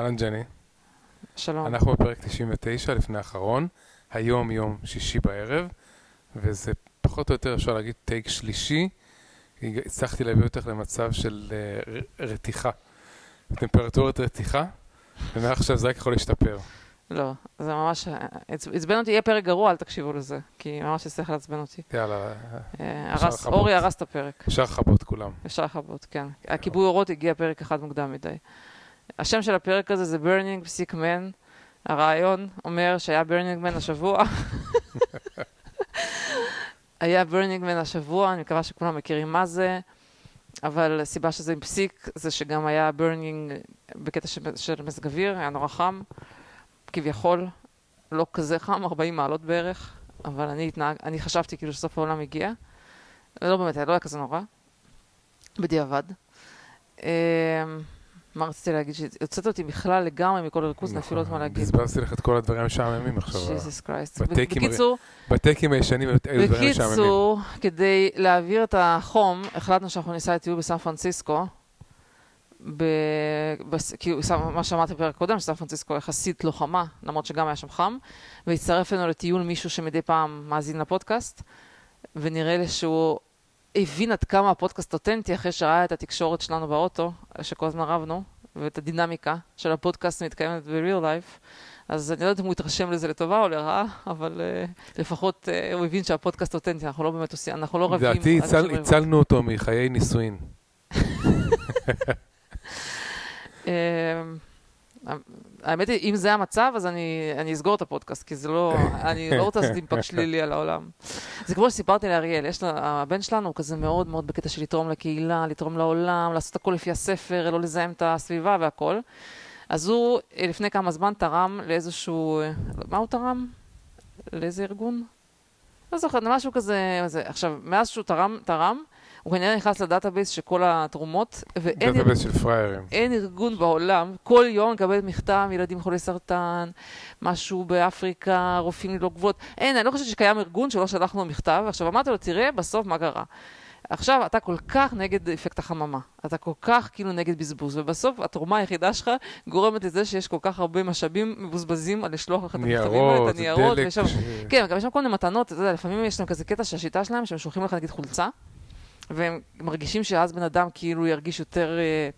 אהלן ג'ני, שלום. אנחנו בפרק 99 לפני האחרון, היום יום שישי בערב, וזה פחות או יותר אפשר להגיד טייק שלישי, הצלחתי להביא אותך למצב של אה, רתיחה, טמפרטורת רתיחה, ומעכשיו זה רק יכול להשתפר. לא, זה ממש... עצ- עצבן אותי, יהיה פרק גרוע, אל תקשיבו לזה, כי ממש יצטרך לעצבן אותי. יאללה, אה, אפשר לכבות. אורי הרס את הפרק, אפשר לכבות כולם. אפשר לכבות, כן. הכיבוי אורות הגיע פרק אחד מוקדם מדי. השם של הפרק הזה זה burning sick man. הרעיון אומר שהיה burning man השבוע. היה burning man השבוע, אני מקווה שכולם מכירים מה זה, אבל הסיבה שזה עם פסיק זה שגם היה burning בקטע של, של מזג אוויר, היה נורא חם, כביכול, לא כזה חם, 40 מעלות בערך, אבל אני, התנהג, אני חשבתי כאילו שסוף העולם הגיע. לא באמת, לא היה כזה נורא, בדיעבד. מה רציתי להגיד? שהוצאת אותי בכלל לגמרי מכל הריכוז, אני אפילו לא יודעת מה להגיד. בזבזתי לך את כל הדברים המשעממים עכשיו. ג'יזוס קרייסט. בקיצור, בטייקים הישנים היו דברים משעממים. בקיצור, כדי להעביר את החום, החלטנו שאנחנו ניסע לטיול בסן פרנסיסקו. ב... בס... כי מה שאמרתי בפרק קודם, שסן פרנסיסקו יחסית לא חמה, למרות שגם היה שם חם, והצטרף אלינו לטיול מישהו שמדי פעם מאזין לפודקאסט, ונראה לי שהוא הבין עד כמה הפודקאסט אותנטי אחרי שראה את התקשורת שלנו באוטו, שכל הזמן רבנו, ואת הדינמיקה של הפודקאסט מתקיימת ב-real life. אז אני לא יודעת אם הוא התרשם לזה לטובה או לרעה, אבל uh, לפחות uh, הוא הבין שהפודקאסט אותנטי, אנחנו לא באמת עושים, אנחנו לא רבים. לדעתי הצל-. הצלנו אותו מחיי נישואין. האמת היא, אם זה המצב, אז אני, אני אסגור את הפודקאסט, כי זה לא, אני לא רוצה לעשות impact שלילי על העולם. זה כמו שסיפרתי לאריאל, יש לה, הבן שלנו הוא כזה מאוד מאוד בקטע של לתרום לקהילה, לתרום לעולם, לעשות הכל לפי הספר, לא לזהם את הסביבה והכל. אז הוא לפני כמה זמן תרם לאיזשהו, מה הוא תרם? לאיזה ארגון? לא זוכרת, משהו כזה, זה. עכשיו, מאז שהוא תרם, תרם, הוא כנראה נכנס ל database של כל התרומות, ואין database של פראיירים. אין ארגון בעולם, כל יום מקבל מכתב, ילדים חולי סרטן, משהו באפריקה, רופאים ללא גבולות. אין, אני לא חושבת שקיים ארגון שלא שלחנו מכתב. עכשיו אמרתי לו, תראה בסוף מה קרה. עכשיו, אתה כל כך נגד אפקט החממה, אתה כל כך כאילו נגד בזבוז, ובסוף התרומה היחידה שלך גורמת לזה שיש כל כך הרבה משאבים מבוזבזים על לשלוח לך את המכתבים האלה, את הניירות, דלק. ויש שם ש- כן, גם יש שם כל מיני מתנות, אתה יודע, לפעמים יש להם כזה קטע שהשיטה שלהם, שהם שולחים לך נגיד חולצה, והם מרגישים שאז בן אדם כאילו ירגיש יותר, אה,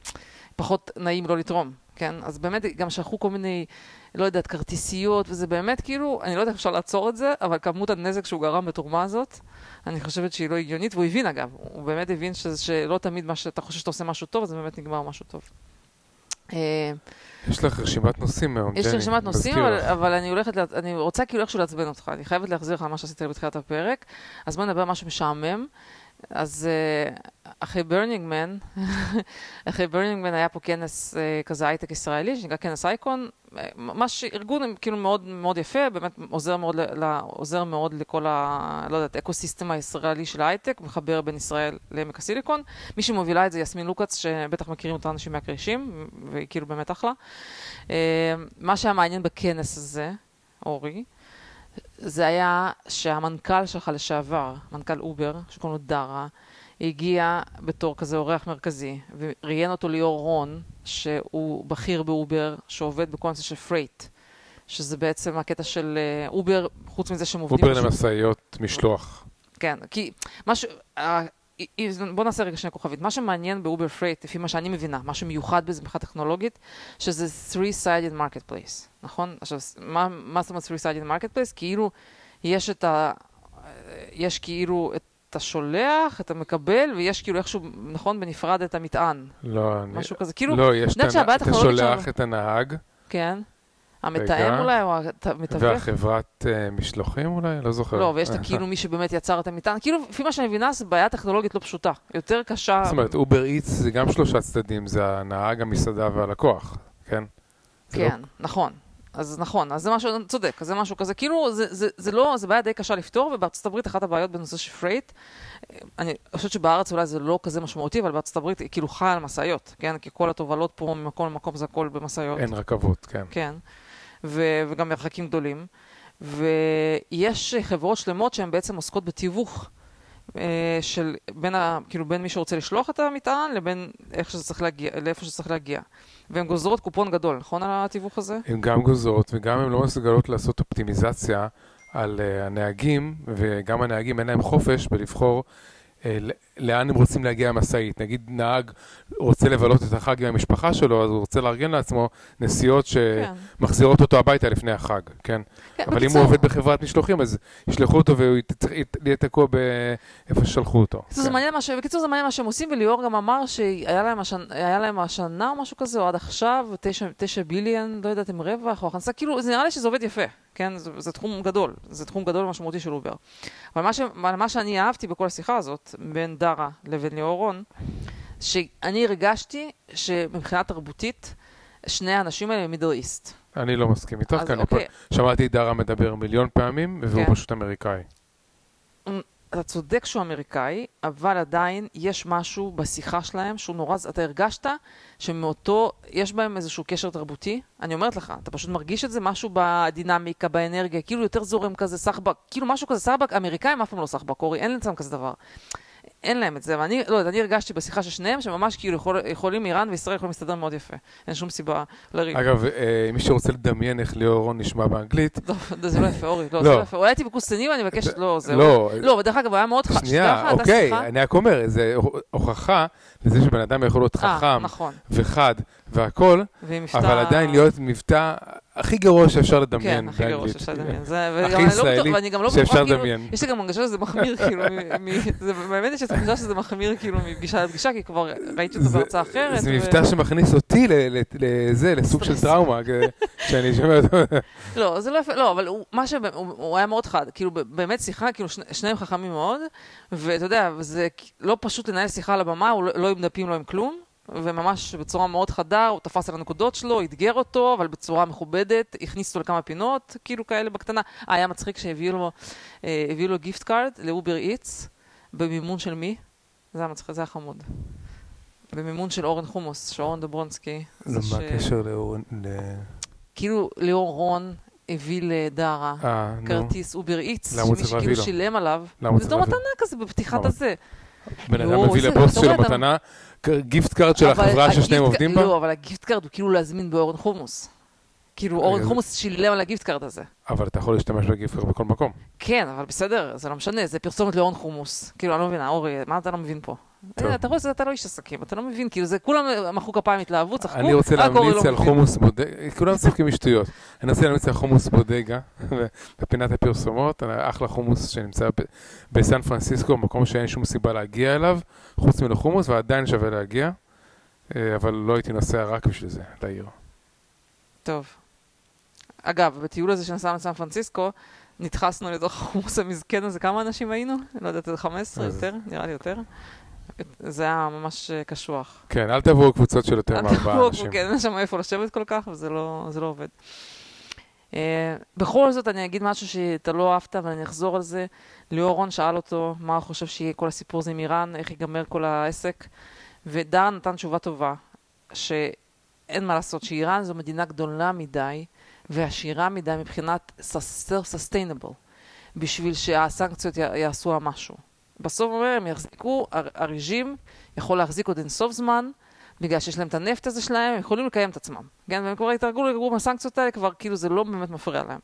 פחות נעים לא לתרום, כן? אז באמת גם שלחו כל מיני, לא יודעת, כרטיסיות, וזה באמת כאילו, אני לא יודעת איך אפשר לעצור את זה, אבל כמות הנזק שהוא גרם בתרומה הזאת, אני חושבת שהיא לא הגיונית, והוא הבין אגב, הוא באמת הבין ש, שלא תמיד מה שאתה חושב שאתה עושה משהו טוב, זה באמת נגמר משהו טוב. אה, יש לך רשימת נושאים היום, יש לי רשימת נושאים, אבל. אבל אני הולכת, לה- אני רוצה כאילו איכשהו לעצבן אותך. אני חייבת להחזיר לך על מה שעשיתי בתחילת הפרק. אז בוא נדבר משהו משעמם. אז אה, אחרי Burning Man, אחרי Burning Man היה פה כנס אה, כזה הייטק ישראלי, שנקרא כנס אייקון. אה, ממש ארגון כאילו מאוד מאוד יפה, באמת עוזר מאוד, ל, עוזר מאוד לכל ה... לא יודעת, ecosystem הישראלי של ההייטק, מחבר בין ישראל לעמק הסיליקון. מי שמובילה את זה יסמין לוקאץ, שבטח מכירים אותה אנשים מהקרישים, והיא כאילו באמת אחלה. אה, מה שהיה מעניין בכנס הזה, אורי, זה היה שהמנכ"ל שלך לשעבר, מנכ"ל אובר, שקוראים לו דרה, הגיע בתור כזה אורח מרכזי, וראיין אותו ליאור רון, שהוא בכיר באובר, שעובד בקונספט של freight, שזה בעצם הקטע של אה, אובר, חוץ מזה שהם עובדים... אובר למשאיות משלוח. כן, כי מה ש... אי- אי- בוא נעשה רגע שני כוכבית. מה שמעניין ב Uber Freight, לפי מה שאני מבינה, מה שמיוחד בזה מבחינה טכנולוגית, שזה three-sided marketplace, נכון? עכשיו, מה, מה זאת אומרת three-sided marketplace? כאילו, יש את ה... יש כאילו את השולח, את המקבל, ויש כאילו איכשהו, נכון, בנפרד את המטען. לא, אני... משהו כזה. כאילו, לא, יש את שהבעיה הנ- אתה שולח את הנהג, כן. המתאם. אולי, או המתווך? והחברת אה, משלוחים אולי? לא זוכר. לא, ויש את אה, כאילו מי שבאמת יצר את המטען. כאילו, לפי מה שאני מבינה, זו בעיה טכנולוגית לא פשוטה. יותר קשה. זאת אומרת, Uber Eats זה גם שלושה צדדים, זה הנהג, המסעדה והלקוח, כן? לא- כן, נכון. אז נכון, אז זה משהו, צודק, אז זה משהו כזה, כאילו, זה, זה, זה לא, זה בעיה די קשה לפתור, ובארצות הברית אחת הבעיות בנושא של freight, אני חושבת שבארץ אולי זה לא כזה משמעותי, אבל בארצות הברית היא כאילו חיה על משאיות, כן? כי כל התובלות פה ממקום למקום זה הכל במשאיות. אין רכבות, כן. כן, ו- וגם מרחקים גדולים. ויש חברות שלמות שהן בעצם עוסקות בתיווך אה, של בין, ה, כאילו בין מי שרוצה לשלוח את המטען לבין איך שזה צריך להגיע, לאיפה שזה צריך להגיע. והן גוזרות קופון גדול, נכון על התיווך הזה? הן גם גוזרות וגם הן לא מסוגלות לעשות אופטימיזציה על uh, הנהגים, וגם הנהגים אין להם חופש בלבחור אה, לאן הם רוצים להגיע המשאית. נגיד נהג רוצה לבלות את החג עם המשפחה שלו, אז הוא רוצה לארגן לעצמו נסיעות שמחזירות אותו הביתה לפני החג, כן? כן אבל בקיצור... אם הוא עובד בחברת משלוחים, אז ישלחו אותו והוא יהיה תקוע באיפה ששלחו אותו. כן. זה מעניין מה ש... בקיצור, זה מעניין מה שהם עושים, וליאור גם אמר שהיה להם, השנ... להם השנה או משהו כזה, או עד עכשיו, תשע, תשע ביליאן, לא יודעת אם רווח או הכנסה, כאילו, זה נראה לי שזה עובד יפה. כן? זה, זה תחום גדול, זה תחום גדול ומשמעותי של אובר. אבל מה, ש, מה שאני אהבתי בכל השיחה הזאת, בין דרה לבין ליאור רון, שאני הרגשתי שמבחינה תרבותית, שני האנשים האלה הם מידל איסט. אני לא מסכים איתך, כי אני אוקיי. שמעתי את דרה מדבר מיליון פעמים, והוא כן. פשוט אמריקאי. אתה צודק שהוא אמריקאי, אבל עדיין יש משהו בשיחה שלהם שהוא נורא, אתה הרגשת שמאותו, יש בהם איזשהו קשר תרבותי. אני אומרת לך, אתה פשוט מרגיש את זה, משהו בדינמיקה, באנרגיה, כאילו יותר זורם כזה סחבק, כאילו משהו כזה סחבק, אמריקאים אף פעם לא סחבק, אורי, אין אצלם כזה דבר. אין להם את זה, ואני, לא אני הרגשתי בשיחה של שניהם שממש כאילו יכול, יכולים איראן וישראל יכולים להסתדר מאוד יפה. אין שום סיבה לריב. אגב, אה, מי שרוצה לדמיין איך ליאור רון נשמע באנגלית... לא, זה לא יפה, אורי, לא, זה לא, לא יפה. אולי הייתי בקוסטני ואני מבקשת, לא, זה... לא, לא, ודרך אגב, הוא היה מאוד חשוב. שנייה, אוקיי, אני רק אומר, זה הוכחה לזה שבן אדם יכול להיות אה, חכם נכון. וחד והכל, אבל עדיין להיות מבטא הכי גרוע שאפשר לדמיין. כן, הכי גרוע שאפשר לדמיין. הכי ישראלי שאפשר לדמיין. יש לי גם הרגשה שזה מחמיר, כאילו, באמת יש לי הרגשה שזה מחמיר, כאילו, מפגישה לפגישה, כי כבר ראיתי אותו בהרצאה אחרת. זה מבטא שמכניס אותי לזה, לסוג של טראומה, כשאני שומע אותו. לא, זה לא יפה, לא, אבל מה שהוא היה מאוד חד, כאילו, באמת שיחה, כאילו, שניהם חכמים מאוד, ואתה יודע, זה לא פשוט לנהל שיחה על הבמה, הוא לא עם דפים, לא עם כלום. וממש בצורה מאוד חדה, הוא תפס על הנקודות שלו, אתגר אותו, אבל בצורה מכובדת, הכניס אותו לכמה פינות, כאילו כאלה בקטנה. אה, היה מצחיק שהביאו לו, אה, לו gift card ל Uber Eats, במימון של מי? זה היה מצחיק, זה היה חמוד. במימון של אורן חומוס, שאורן דוברונסקי. לא, מה הקשר לאורן? כאילו ליאור רון הביא לדרה אה, כרטיס Uber Eats, שמי שכאילו שילם עליו. למה? זה מתנה כזה בפתיחת הזה. בן אדם מביא לבוס שלו מתנה, gift card של החברה ששניהם עובדים בה? לא, אבל ה gift card הוא כאילו להזמין באורן חומוס. כאילו אורן חומוס שילם על ה gift card הזה. אבל אתה יכול להשתמש ב gift card בכל מקום. כן, אבל בסדר, זה לא משנה, זה פרסומת לאורן חומוס. כאילו, אני לא מבינה, אורי, מה אתה לא מבין פה? אה, אתה רואה שאתה לא איש עסקים, אתה לא מבין, כאילו זה כולם מחאו כפיים, התלהבו, צחקו, אני רוצה להמליץ לא על חומוס בודגה, כולם צוחקים משטויות. אני רוצה להמליץ על חומוס בודגה בפינת הפרסומות, אחלה חומוס שנמצא בסן פרנסיסקו, מקום שאין שום סיבה להגיע אליו, חוץ מלחומוס, ועדיין שווה להגיע, אה, אבל לא הייתי נוסע רק בשביל זה, לעיר. טוב. אגב, בטיול הזה שנסענו לסן פרנסיסקו, נדחסנו לתוך החומוס המזכן הזה, כמה אנשים היינו? לא יודעת, 15, יותר? נראה לי יותר. זה היה ממש אה, קשוח. כן, אל תבואו קבוצות של יותר מארבעה אנשים. כן, אין שם איפה לשבת כל כך, וזה לא, לא עובד. Uh, בכל זאת, אני אגיד משהו שאתה לא אהבת, אבל אני אחזור על זה. ליאור רון שאל אותו מה הוא חושב שיהיה כל הסיפור הזה עם איראן, איך ייגמר כל העסק, ודאר נתן תשובה טובה, שאין מה לעשות, שאיראן זו מדינה גדולה מדי, ועשירה מדי מבחינת self-sustainable, בשביל שהסנקציות יעשו משהו. בסוף אומר, הם יחזיקו, הרג'ים יכול להחזיק עוד אינסוף זמן, בגלל שיש להם את הנפט הזה שלהם, הם יכולים לקיים את עצמם. כן, והם כבר התרגלו לגרו מהסנקציות האלה, כבר כאילו זה לא באמת מפריע להם.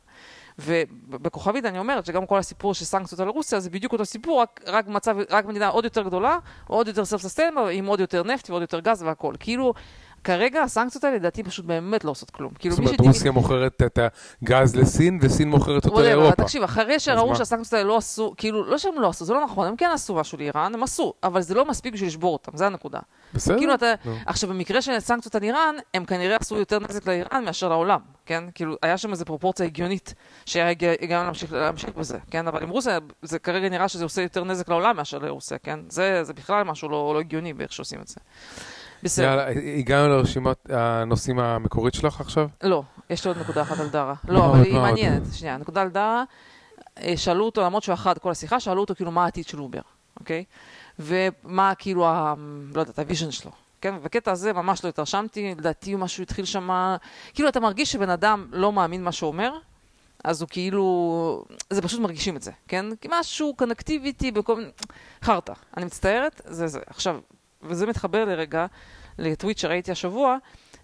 ובכוכבית אני אומרת שגם כל הסיפור של סנקציות על רוסיה זה בדיוק אותו סיפור, רק, רק מצב, רק מדינה עוד יותר גדולה, עוד יותר ססטיינבל, עם עוד יותר נפט ועוד יותר גז והכל. כאילו, כרגע הסנקציות האלה לדעתי פשוט באמת לא עושות כלום. כאילו, זאת אומרת, רוסיה מוכרת את הגז לסין, וסין מוכרת אותו לאירופה. תקשיב, אחרי שראו שהסנקציות האלה לא עשו, כאילו, לא שהם לא עשו, זה לא נכון, הם כן עשו משהו לאיראן, הם עשו, אבל זה לא מספיק בשביל לשבור אותם, זה הנקודה. בסדר. כאילו אתה, עכשיו, במקרה של סנקציות על איראן, הם כנראה עשו יותר נזק לאיראן מאשר לעולם, כן? כאילו, היה שם איזו פרופורציה הגיונית שהיה גם להמשיך, להמשיך בזה, כן? אבל עם רוסיה, זה כרגע נראה שזה עושה יותר נזק לעולם מאשר לרוסיה, כן? זה, זה בכלל משהו לא, לא הגיוני באיך שעושים את זה. בסדר. יאללה, הגענו לרשימת הנושאים המקורית שלך עכשיו? לא, יש לי עוד נקודה אחת על דרה. לא, אבל היא מעניינת. שנייה, נקודה על דרה, אה, שאלו אותו, למרות שהוא אחד כל השיחה, שאלו אותו כאילו מה העתיד של אובר, אוקיי? ומה כאילו, ה, לא יודעת, ה vision שלו. כן, ובקטע הזה ממש לא התרשמתי, לדעתי משהו התחיל שם, כאילו אתה מרגיש שבן אדם לא מאמין מה שהוא אומר, אז הוא כאילו, זה פשוט מרגישים את זה, כן? משהו connectivity בכל מיני, חרטא. אני מצטערת, זה זה. עכשיו, וזה מתחבר לרגע לטוויט שראיתי השבוע,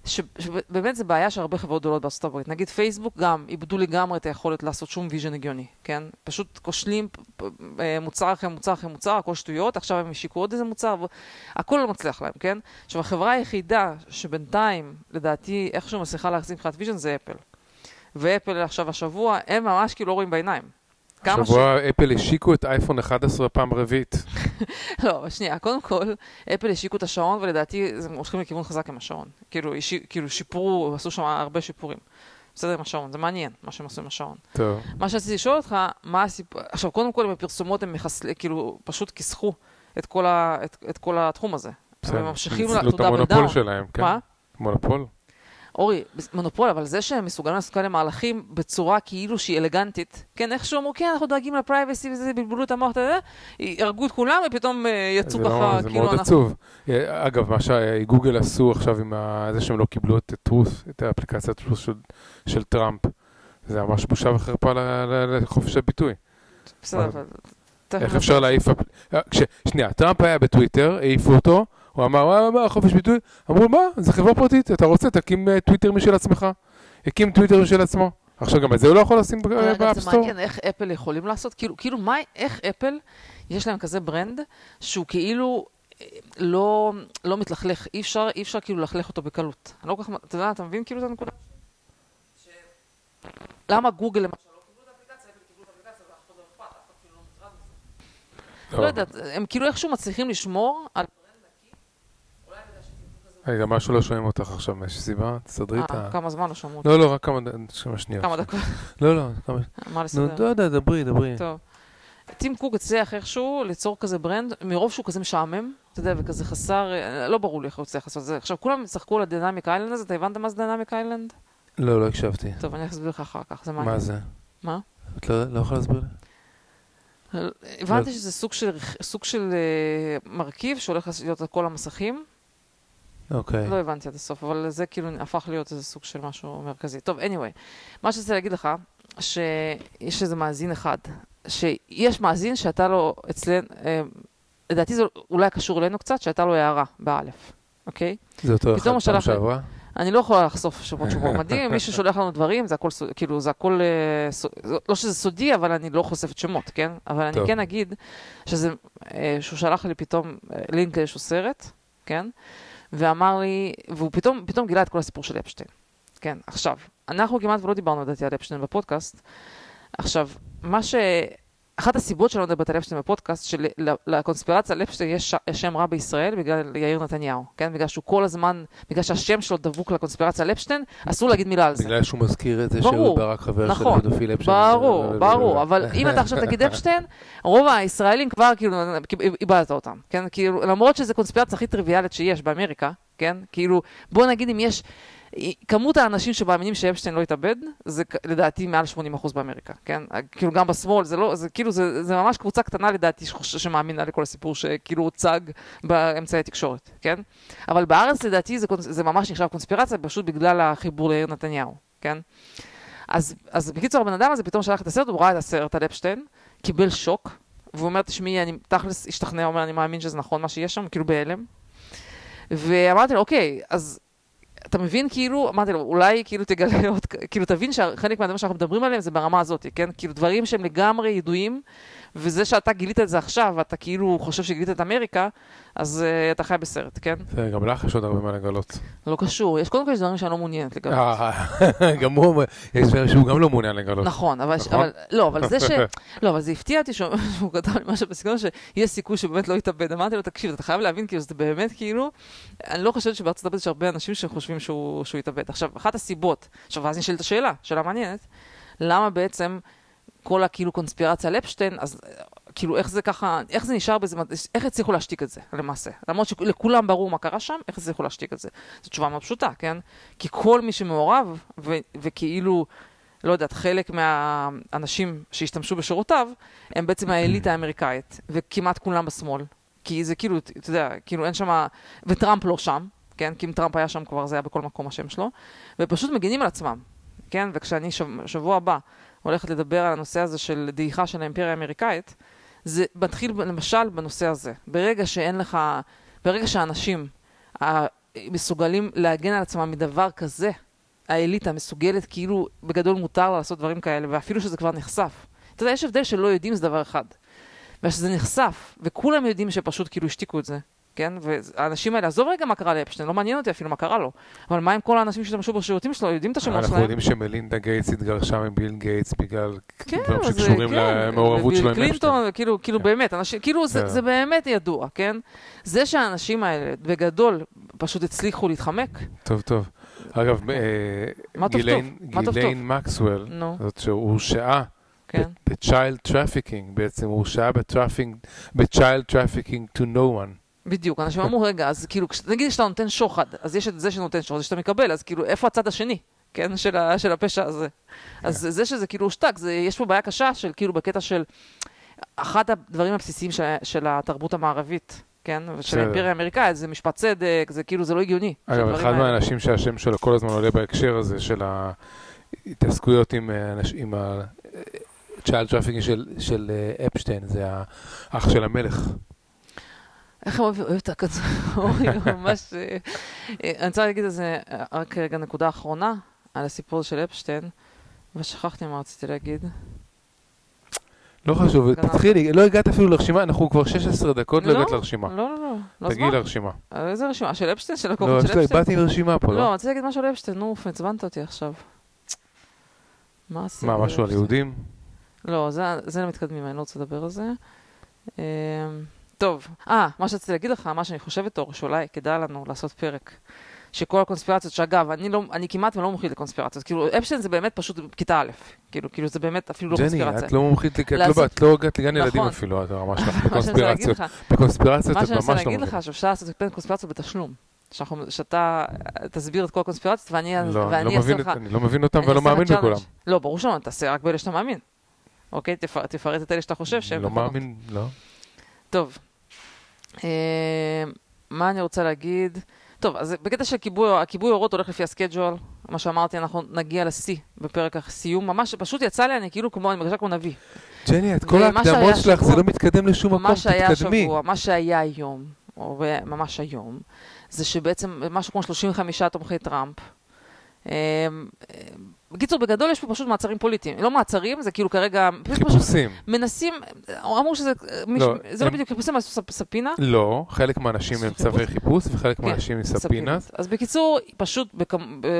שבאמת זה בעיה של הרבה חברות גדולות בארצות הברית. נגיד פייסבוק גם איבדו לגמרי את היכולת לעשות שום vision הגיוני, כן? פשוט כושלים אה, מוצר אחרי מוצר אחרי מוצר, הכל שטויות, עכשיו הם השיקו עוד איזה מוצר, הכל לא מצליח להם, כן? עכשיו החברה היחידה שבינתיים, לדעתי, איכשהו מצליחה להחזיק מבחינת vision זה אפל. ואפל עכשיו השבוע, הם ממש כאילו לא רואים בעיניים. השבוע ש... אפל השיקו את אייפון 11 פעם רביעית. לא, שנייה, קודם כל, אפל השיקו את השעון, ולדעתי הם הולכים לכיוון חזק עם השעון. כאילו, כאילו שיפרו, עשו שם הרבה שיפורים. בסדר עם השעון, זה מעניין מה שהם עשו עם השעון. טוב. מה שרציתי לשאול אותך, מה הסיפור... עכשיו, קודם כל, בפרסומות הם מחסלים, כאילו, פשוט כיסחו את כל, ה... את, את כל התחום הזה. בסדר. הם ממשיכים ל... to double down. שלהם, כן. מה? מונופול. אורי, מונופול, אבל זה שהם מסוגלים לעשות כאלה מהלכים בצורה כאילו שהיא אלגנטית, כן, איכשהו אמרו, כן, אנחנו דואגים לפרייבסי וזה, בלבלו את המוח, אתה יודע, הרגו את כולם ופתאום אה, יצאו ככה, לא, זה כאילו מאוד עצוב. אה, אגב, מה שגוגל עשו עכשיו עם זה שהם לא קיבלו את טרוס, את האפליקציית טרוס של, של טראמפ, זה ממש בושה וחרפה לחופש הביטוי. בסדר, אבל... איך אפשר להעיף... אה, שנייה, טראמפ היה בטוויטר, העיפו אותו, הוא אמר, מה, מה, חופש ביטוי? אמרו, מה, זה חברה פרטית, אתה רוצה, תקים אה, טוויטר משל עצמך. הקים טוויטר משל עצמו. עכשיו גם את זה הוא לא יכול לשים ב App Store. זה מעניין איך אפל יכולים לעשות, כאילו, כאילו מה, איך אפל, יש להם כזה brand, שהוא כאילו אה, לא, לא מתלכלך, אי אפשר, אי אפשר כאילו ללכלך אותו בקלות. אני לא כל כך, אתה יודע, אתה מבין כאילו את הנקודה? ש... למה גוגל למשל לא קיבלו את האפליקציה, אפל קיבלו את האפליקציה ואף אחד לא אכפת, אף אחד כאילו לא מוטרד מזה. לא יודעת, הם כאילו איכשהו מצליחים לשמור על... רגע, משהו לא שומעים אותך עכשיו, יש סיבה? תסדרי את אה, ה... כמה זמן לא שמעו אותך? לא, לא, רק כמה שניות. כמה דקות? לא, לא, כמה... מה לסדר? לא יודע, דברי, דברי. טוב. טים קוק הצליח איכשהו ליצור כזה brand, מרוב שהוא כזה משעמם, אתה יודע, וכזה חסר, אה, לא ברור לי איך הוא הצליח לעשות את זה. עכשיו, כולם צחקו על ה Dynamic Island הזה, אתה הבנת מה זה Dynamic Island? לא, לא הקשבתי. טוב, אני אסביר לך אחר כך, זה מעניין. מה זה? מה? את לא, לא יכולה להסביר לי? הבנתי שזה סוג של אה, מרכיב שהולך להיות על כל המסכים. אוקיי. Okay. לא הבנתי עד הסוף, אבל זה כאילו הפך להיות איזה סוג של משהו מרכזי. טוב, anyway, מה שרציתי להגיד לך, שיש איזה מאזין אחד, שיש מאזין שאתה לא אצלנו, אה, לדעתי זה אולי קשור אלינו קצת, שהייתה לו הערה באלף, אוקיי? זה אותו אחד פעם שעברה? אני לא יכולה לחשוף שמות שהוא מדהים, מי ששולח לנו דברים, זה הכל, כאילו, זה הכל, אה, לא שזה סודי, אבל אני לא חושפת שמות, כן? אבל טוב. אני כן אגיד שזה, אה, שהוא שלח לי פתאום אה, לינק לאיזשהו סרט, כן? ואמר לי, והוא פתאום, פתאום גילה את כל הסיפור של אפשטיין. כן, עכשיו, אנחנו כמעט ולא דיברנו לדעתי על אפשטיין בפודקאסט. עכשיו, מה ש... אחת הסיבות שלא נדבר על אפשטיין בפודקאסט, שלקונספירציה על אפשטיין יש שם רע בישראל בגלל יאיר נתניהו, כן? בגלל שהוא כל הזמן, בגלל שהשם שלו דבוק לקונספירציה על אפשטיין, אסור להגיד מילה על זה. בגלל שהוא מזכיר את זה שהוא ברק חבר נכון, של פדופיל אפשטיין. ברור, ברור, אבל אם אתה עכשיו תגיד אפשטיין, רוב הישראלים כבר כאילו, איבדת אותם, כן? כאילו, למרות שזו קונספירציה הכי טריוויאלית שיש באמריקה, כן? כאילו, בוא נגיד אם יש... כמות האנשים שמאמינים שאפשטיין לא יתאבד, זה לדעתי מעל 80% באמריקה, כן? כאילו גם בשמאל, זה לא, זה כאילו, זה, זה ממש קבוצה קטנה לדעתי שמאמינה לכל הסיפור שכאילו הוצג באמצעי התקשורת, כן? אבל בארץ לדעתי זה, זה ממש נחשב קונספירציה, פשוט בגלל החיבור לעיר נתניהו, כן? אז, אז בקיצור, הבן אדם הזה פתאום שלח את הסרט, הוא ראה את הסרט על אפשטיין, קיבל שוק, והוא אומר, תשמעי, אני תכלס השתכנע, אומר, אני מאמין שזה נכון מה שיש שם, כאילו בהלם. ואמרתי לו, אוקיי, אז אתה מבין כאילו, אמרתי לו, אולי כאילו תגלה עוד, כאילו תבין שחלק מהדברים שאנחנו מדברים עליהם זה ברמה הזאת, כן? כאילו דברים שהם לגמרי ידועים, וזה שאתה גילית את זה עכשיו, ואתה כאילו חושב שגילית את אמריקה, אז uh, אתה חי בסרט, כן? בסדר, גם לך יש עוד הרבה מה לגלות. לא קשור, יש קודם כל דברים שאני לא מעוניינת לגלות. אה, גם הוא, יש דברים שהוא גם לא מעוניין לגלות. נכון, אבל, נכון? אבל, לא, אבל זה ש... לא, אבל זה הפתיע אותי שהוא כתב לי משהו בסגנון שיש סיכוי שבאמת לא יתאבד. אמרתי לו, תקשיב, אתה חייב להבין, כאילו, זה באמת כאילו, אני לא חושבת שבארצות הברית יש הרבה אנשים שחושבים שהוא, שהוא יתאבד. עכשיו, אחת הסיבות, עכשיו, ואז נשאלת השאלה, שאלה מעניינת, למה בעצם כל הכאילו קונספירציה על אפשטיין, אז כאילו איך זה ככה, איך זה נשאר בזה, איך הצליחו להשתיק את זה למעשה? למרות שלכולם ברור מה קרה שם, איך הצליחו להשתיק את זה? זו תשובה מאוד פשוטה, כן? כי כל מי שמעורב, ו- וכאילו, לא יודעת, חלק מהאנשים שהשתמשו בשירותיו, הם בעצם האליטה האמריקאית, וכמעט כולם בשמאל. כי זה כאילו, אתה יודע, כאילו אין שם, וטראמפ לא שם, כן? כי אם טראמפ היה שם כבר, זה היה בכל מקום השם שלו, ופשוט מגינים על עצמם, כן? וכשאני שב, שבוע הבא הולכת לדבר על הנושא הזה של דעיכה של האימפריה האמריקאית, זה מתחיל למשל בנושא הזה. ברגע שאין לך, ברגע שאנשים מסוגלים להגן על עצמם מדבר כזה, האליטה מסוגלת, כאילו בגדול מותר לה לעשות דברים כאלה, ואפילו שזה כבר נחשף. אתה יודע, יש הבדל שלא יודעים זה דבר אחד. ושזה נחשף, וכולם יודעים שפשוט כאילו השתיקו את זה, כן? והאנשים האלה, עזוב רגע מה קרה לאפשטיין, לא מעניין אותי אפילו מה קרה לו. אבל מה עם כל האנשים שהשתמשו בשירותים שלו, יודעים את השמות שלהם? אנחנו יודעים שמלינדה גייטס התגרשה מביל גייטס בגלל כן, דברים שקשורים כן, למעורבות שלו עם אפשטיין. קלינטון, כאילו, כאילו כן. באמת, אנשים, כאילו זה, כן. זה באמת ידוע, כן? זה שהאנשים האלה, בגדול, פשוט הצליחו להתחמק, טוב, טוב. אגב, אה, גיליין מקסוול, זאת שהורשעה כן. ב-child trafficking, בעצם הורשעה ב-child trafficking to no one. בדיוק, אנשים אמרו, רגע, אז כאילו, נגיד שאתה נותן שוחד, אז יש את זה שנותן שוחד, שאתה מקבל, אז כאילו, איפה הצד השני, כן, של, ה, של הפשע הזה? אז זה שזה כאילו הושתק, יש פה בעיה קשה של כאילו בקטע של אחד הדברים הבסיסיים של, של התרבות המערבית, כן, ושל. האימפריה האמריקאית, זה משפט צדק, זה כאילו, זה לא הגיוני. אגב, אחד מהאנשים שהשם שלו כל הזמן עולה בהקשר הזה של ההתעסקויות עם, אה, עם ה-child trafficking של, של אה, אפשטיין, זה האח של המלך. איך אני אוהב אוהב את אוי, ממש... אה, אה, אני רוצה להגיד איזה, אה, רק רגע נקודה אחרונה על הסיפור של אפשטיין, ושכחתי מה רציתי להגיד. לא חשוב. תתחילי, לא הגעת אפילו לרשימה, אנחנו כבר 16 דקות לא לא, הגעת לרשימה. לא, לא, לא. לא תגיעי. לרשימה. על איזה רשימה? של אפשטיין? של לא, לקוחות של לי- אפשטיין? באתי עם רשימה פה, לא, לא? רציתי להגיד משהו על אפשטיין, נו, עצבנת אותי עכשיו. מה עשיתי? מה, משהו על? יהודים? לא, זה, זה למתקדמים, אני לא רוצה לדבר על זה. טוב, אה, מה שרציתי להגיד לך, מה שאני חושבת, אור, שאולי כדאי לנו לעשות פרק. שכל הקונספירציות, שאגב, אני, לא, אני כמעט ולא מומחית לקונספירציות, כאילו, אפשטיין זה באמת פשוט כיתה א', כאילו, כאילו זה באמת אפילו לא ג'ני, קונספירציה. את לא מומחית, את לא באת, לא הגעת לגן ילדים נכון. אפילו, את הרמה שלך מה שאני רוצה להגיד בקונספירציות. לך, בקונספירציות מה את שאני ממש רוצה לא להגיד. לך, שאפשר לעשות קונספירציות בתשלום. שאנחנו, שאתה תסביר את כל הקונספירציות, ואני, לא, לא אעשה מבין לך... את- אני לא מבין אותם ולא לך מאמין. בכולם. לא, ברור שלא, תעשה רק באלה שאתה מאמין. אוקיי? תפ- תפרט את אלה שאתה חושב שהם לא. מאמין, לא. טוב. אה, מה אני רוצה להגיד? טוב, אז בקטע של כיבוי, הכיבוי אורות הולך לפי הסקייג'ואל. מה שאמרתי, אנחנו נגיע לשיא בפרק הסיום. ממש, פשוט יצא לי, אני כאילו כמו, אני מרגישה כמו נביא. ג'ני, את כל ההקדמות שלך, זה שבוע- לא מתקדם לשום מקום, מה שהיה תתקדמי. השבוע, מה שהיה היום, או ממש היום, זה שבעצם משהו כמו 35 תומכי טראמפ. אה, אה, בקיצור, בגדול יש פה פשוט מעצרים פוליטיים. לא מעצרים, זה כאילו כרגע... חיפושים. מנסים, אמרו שזה... לא, זה לא הם- בדיוק חיפושים, ספ- ספינה. לא, חלק מהאנשים הם? צווי חיפוש וחלק כן, מהאנשים עם ספינת. אז בקיצור, פשוט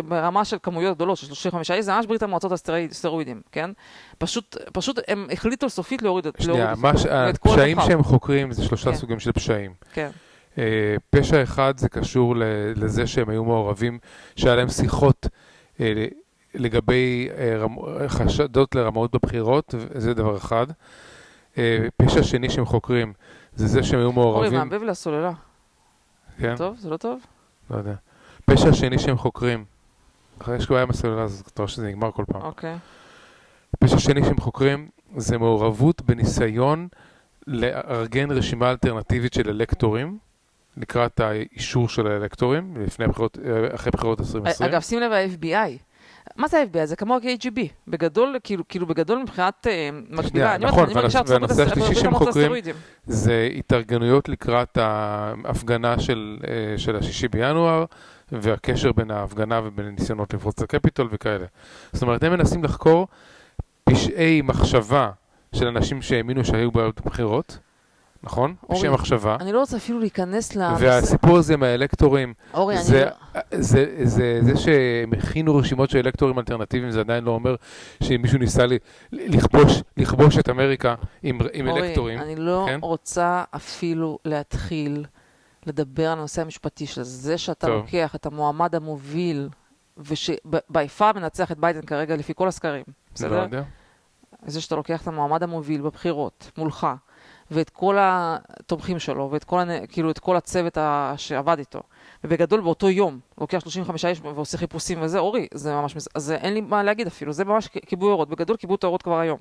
ברמה של כמויות גדולות, של 35 איש, זה ממש ברית המועצות הסטרואידים, כן? פשוט, פשוט הם החליטו סופית להוריד את שנייה, הפשעים המחר. שהם חוקרים זה שלושה כן. סוגים של פשעים. כן, אה, פשע אחד זה קשור לזה שהם היו מעורבים, שהיה להם שיחות אה, לגבי אה, חשדות לרמאות בבחירות, זה דבר אחד. אה, פשע שני שהם חוקרים זה זה שהם היו אורי, מעורבים, מעבב לי הסוללה. כן? טוב? זה לא טוב? לא יודע. פשע שני שהם חוקרים, אחרי שכבר היה מסוללה, אז אתה רואה שזה נגמר כל פעם. אוקיי. פשע שני שהם חוקרים זה מעורבות בניסיון לארגן רשימה אלטרנטיבית של אלקטורים לקראת האישור של האלקטורים לפני הבחירות, אה, אחרי בחירות 2020. אגב, שים לב, ה-FBI. מה זה ה-FBI? זה כמו ה-KGB. בגדול, כאילו, כאילו בגדול מבחינת אה, מקבילה. נכון, והנושא- השלישי שהם חוקרים-. זה התארגנויות לקראת ההפגנה של, אה, של השישי בינואר והקשר בין ההפגנה ובין ניסיונות לפרוץ לקפיטול וכאלה. זאת אומרת, הם מנסים לחקור פשעי מחשבה של אנשים שהאמינו שהיו בעיות בבחירות, נכון? אורי, פשעי מחשבה. אני לא רוצה אפילו להיכנס ל... והסיפור הזה מהאלקטורים, אורי, אני... זה, זה, זה, זה שהם הכינו רשימות של אלקטורים אלטרנטיביים, זה עדיין לא אומר שמישהו ניסה ל- לכבוש, לכבוש את אמריקה עם, עם אורי, אלקטורים. אני לא כן? רוצה אפילו להתחיל לדבר על הנושא המשפטי של זה שאתה טוב. לוקח את המועמד המוביל, ושביפה מנצח את ביידן כרגע לפי כל הסקרים, לא בסדר? יודע. זה שאתה לוקח את המועמד המוביל בבחירות מולך, ואת כל התומכים שלו, ואת כל, כאילו, את כל הצוות ה... שעבד איתו, ובגדול באותו יום, לוקח 35 איש ועושה חיפושים וזה, אורי, זה ממש, אז אין לי מה להגיד אפילו, זה ממש כיבוי אורות, בגדול כיבו את האורות כבר היום.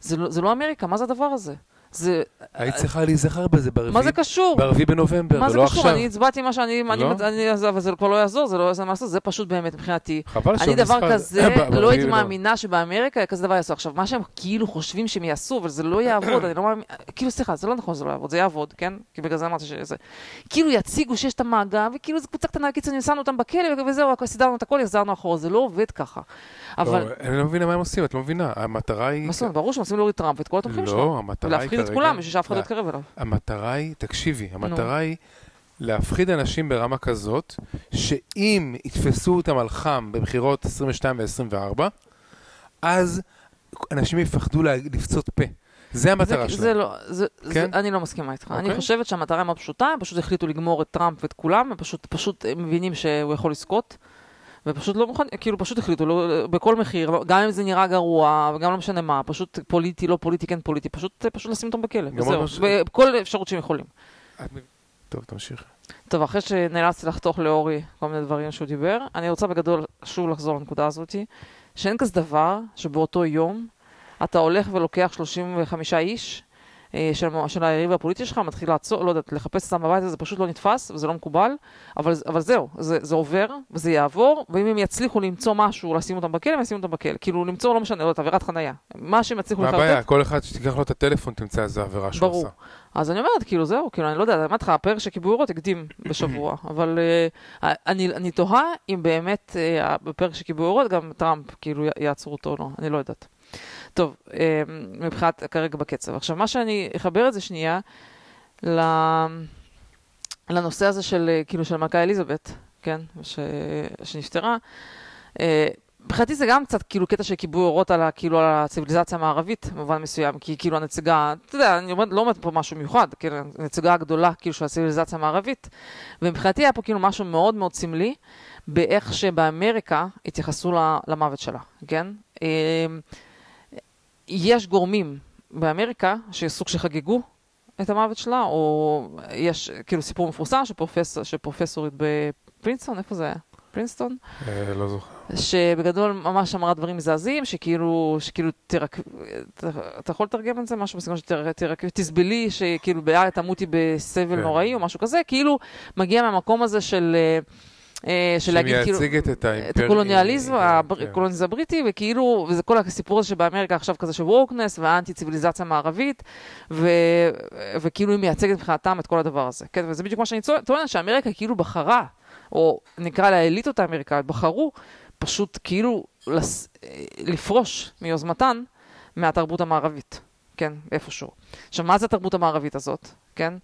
זה לא, זה לא אמריקה, מה זה הדבר הזה? זה... היית צריכה להיזכר בזה מה זה ברביעי קשור? ברביעי בנובמבר, מה זה ולא קשור? עכשיו. אני הצבעתי מה שאני... אני- לא? אני- אז- אבל זה כבר לא יעזור, זה לא מה לעשות, זה פשוט באמת מבחינתי. חבל אני דבר נזכר- כזה, ברביעי לא הייתי. מאמינה שבאמריקה כזה דבר יעשו. עכשיו, מה שהם כאילו חושבים שהם יעשו, אבל זה לא יעבוד, אני לא מאמין, כאילו, סליחה, זה לא נכון שזה לא יעבוד, זה יעבוד, כן? כי בגלל זה אמרתי שזה... כאילו יציגו שיש את המאגר, וכאילו זו קבוצה קטנה, קיצור, שמנו אותם בכלא, וזהו, סידרנו את הכל, החזרנו אחורה, זה לא עובד ככה. אבל, לא, אני לא מבינה מה הם עושים, את לא מבינה. המטרה היא... מה זאת אומרת, ברור שהם רוצים להוריד טראמפ ואת כל התומכים שלו. לא, המטרה היא את. כולם, בשביל שאף אחד לא. יתקרב אליו. המטרה היא, תקשיבי, המטרה היא להפחיד אנשים ברמה כזאת, שאם יתפסו אותם על חם בבחירות 22 ו-24, אז אנשים יפחדו לפצות פה. זה המטרה זה, שלהם. זה לא, זה, זה, כן? אני לא מסכימה איתך. אני אוקיי. חושבת שהמטרה היא מאוד פשוטה, הם פשוט החליטו לגמור את טראמפ ואת כולם, הם פשוט, פשוט מבינים שהוא יכול לזכות, ופשוט לא מוכן, כאילו פשוט החליטו, לא, בכל מחיר, גם אם זה נראה גרוע, וגם לא משנה מה, פשוט פוליטי, לא פוליטי, כן פוליטי, פשוט, פשוט לשים אותם בכלא, וזהו, משהו- בכל אפשרות שהם יכולים. טוב, תמשיך. טוב, אחרי שנאלצתי לחתוך לאורי כל מיני דברים שהוא דיבר, אני רוצה בגדול שוב לחזור לנקודה הזאת, שאין כזה דבר שבאותו יום אתה הולך ולוקח 35 איש של, של היריב הפוליטי שלך, מתחיל לעצור, לא יודעת, לחפש אותם בבית הזה, זה פשוט לא נתפס וזה לא מקובל, אבל, אבל זהו, זה, זה עובר וזה יעבור, ואם הם יצליחו למצוא משהו, לשים אותם בכלא, הם ישימו אותם בכלא. כאילו, למצוא, לא משנה, לא יודעת, עבירת חנייה. מה שהם יצליחו מה לחרטט, הבעיה? כל אחד שתיקח לו את הטלפון תמצא איזה עבירה שהוא ברור. עשה. אז אני אומרת, כאילו, זהו, כאילו, אני לא יודעת, אמרתי לך, הפרק של כיבוי אורות הקדים בשבוע, אבל uh, אני, אני תוהה אם באמת uh, בפרק של כיבוי אורות גם טראמפ, כאילו, יעצרו אותו או לא, אני לא יודעת. טוב, uh, מבחינת כרגע בקצב. עכשיו, מה שאני אחבר את זה שנייה. לנושא הזה של, אה, כאילו, של מלכה אליזבת, כן, ש... שנפטרה. Uh, מבחינתי זה גם קצת כאילו קטע של כיבוי אורות על, כאילו, על הציוויליזציה המערבית במובן מסוים, כי כאילו הנציגה, אתה יודע, אני אומרת, לא אומרת פה משהו מיוחד, כאילו הנציגה הגדולה כאילו של הציוויליזציה המערבית, ומבחינתי היה פה כאילו משהו מאוד מאוד סמלי באיך שבאמריקה התייחסו למוות שלה, כן? יש גורמים באמריקה שסוג שחגגו את המוות שלה, או יש כאילו סיפור מפורסם של, פרופס, של פרופסורית בפרינסטון, איפה זה היה? פרינסטון? אה, לא זוכר. שבגדול ממש אמרה דברים מזעזעים, שכאילו, שכאילו תרק... אתה, יכול לתרגם את זה? משהו בסגנון שתרק... תסבלי, שכאילו בעיה תמותי בסבל כן. נוראי או משהו כזה, כאילו מגיע מהמקום הזה של... אה, של להגיד כאילו... שמייצגת את את האימפריה. הקולוניאליזם, הבר- כן. הקולוניזם הבריטי, וכאילו, וזה כל הסיפור הזה שבאמריקה עכשיו כזה של וורקנס והאנטי ציוויליזציה מערבית, ו, וכאילו היא מייצגת מבחינתם את כל הדבר הזה. כן, וזה בדיוק מה שאני טוענת, שאמריקה כאילו בחרה, או נקרא לה האליטות האמריקאיות, בחרו פשוט כאילו לס, לפרוש מיוזמתן מהתרבות המערבית, כן, איפשהו. עכשיו, מה זה התרבות המערבית הזאת, כן?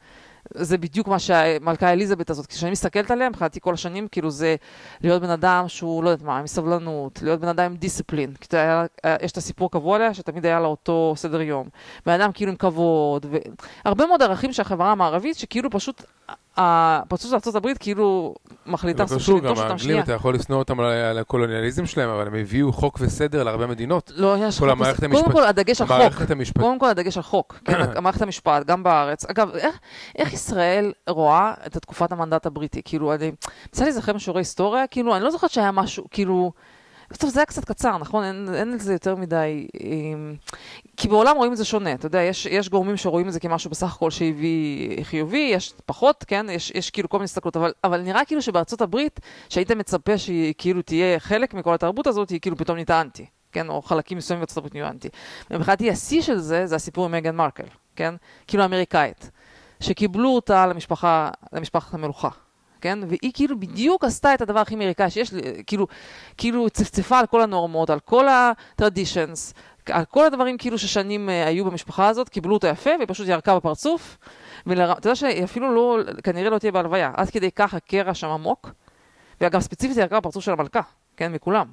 זה בדיוק מה שהמלכה אליזבת הזאת, כשאני מסתכלת עליה, מבחינתי כל השנים, כאילו זה להיות בן אדם שהוא, לא יודעת מה, עם סבלנות, להיות בן אדם עם דיסציפלין. היה- יש את הסיפור הקבוע עליה, שתמיד היה לה אותו סדר יום. בן אדם כאילו עם כבוד, והרבה מאוד ערכים של החברה המערבית, שכאילו פשוט, הפרצוף של ארה"ב כאילו מחליטה סוג של לנטוש אותם שנייה. אתה יכול לשנוא אותם על- הקולוניאליזם שלהם, אבל הם הביאו חוק וסדר להרבה מדינות. לא, יש חוק, המערכת קודם כל הדגש על חוק. קודם כל הדגש על חוק, כן, המערכת המשפט, גם בארץ. אגב, איך, ישראל רואה את תקופת המנדט הבריטי? כאילו, אני, לי להיזכר בשיעורי היסטוריה, כאילו, אני לא זוכרת שהיה משהו, כאילו, טוב, זה היה קצת קצר, נכון? אין, אין לזה יותר מדי... אמ, כי בעולם רואים את זה שונה, אתה יודע, יש, יש גורמים שרואים את זה כמשהו בסך הכל שהביא חיובי, יש פחות, כן? יש, יש כאילו כל מיני הסתכלות, אבל, אבל נראה כאילו שבארצות הברית, שהיית מצפה שהיא כאילו תהיה חלק מכל התרבות הזאת, היא כאילו פתאום נהייתה אנטי, כן? או חלקים מסוימים בארצות הברית נהיו אנטי. מבחינתי השיא של זה, זה הסיפור עם מגן מרקל, כן? כאילו האמריקאית, שקיבלו אותה למשפחה, למשפחת המלוכה. כן? והיא כאילו בדיוק עשתה את הדבר הכי אמריקאי שיש, כאילו, כאילו צפצפה על כל הנורמות, על כל ה-traditions, על כל הדברים כאילו ששנים uh, היו במשפחה הזאת, קיבלו אותה יפה, והיא פשוט ירקה בפרצוף. ולר... אתה יודע שהיא אפילו לא, כנראה לא תהיה בהלוויה, עד כדי כך הקרע שם עמוק. ואגב, ספציפית היא ירקה בפרצוף של המלכה, כן, מכולם.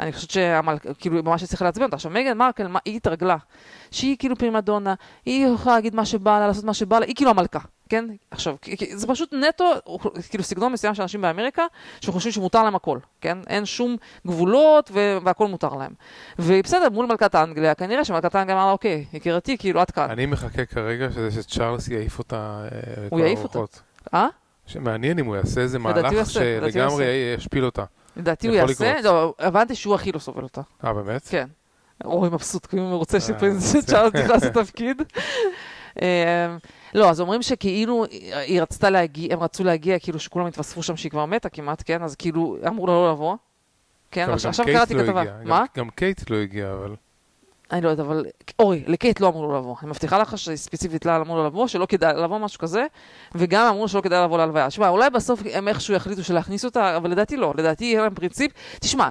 אני חושבת שהמלכה, כאילו, ממש הצליחה לעצבן אותה. עכשיו, מגן מרקל, מה, היא התרגלה, שהיא כאילו פרימדונה, היא יכולה להגיד מה שבא לה, לעשות מה שבא לה, היא כאילו המלכה, כן? עכשיו, זה פשוט נטו, כאילו, סגנון מסוים של אנשים באמריקה, שחושבים שמותר להם הכל, כן? אין שום גבולות והכל מותר להם. ובסדר, מול מלכת אנגליה, כנראה שמלכת אנגליה אמרה, אוקיי, יקירתי, כאילו, עד כאן. אני מחכה כרגע שזה שצ'ארלס יעיף אותה אה, לכל יעיף אותה. אה? שמעניין אם הוא יעשה איזה הוא מהלך הוא שלגמרי. ישפיל אותה. לדעתי הוא יעשה. לא, הבנתי שהוא הכי לא סובל אותה. אה, באמת? כן. אוי, מבסוט, כאילו הוא רוצה אה, שפרינס. צ'ארלס נכנס לתפקיד. אה, לא, אז אומרים שכאילו היא רצתה להגיע, הם רצו להגיע, כאילו שכולם התווספו שם שהיא כבר מתה כמעט, כן? אז כאילו אמרו לה לא לבוא. כן, עכשיו קראתי לא כתבה. מה? גם- קייט לא הגיע, אבל... אני לא יודעת, אבל אורי, לקייט לא אמרו לו לבוא. אני מבטיחה לך שספציפית לה אמרו לו לבוא, שלא כדאי לבוא, משהו כזה, וגם אמרו שלא כדאי לבוא להלוויה. שמע, אולי בסוף הם איכשהו יחליטו שלהכניס אותה, אבל לדעתי לא. לדעתי יהיה להם פרינציפ. תשמע,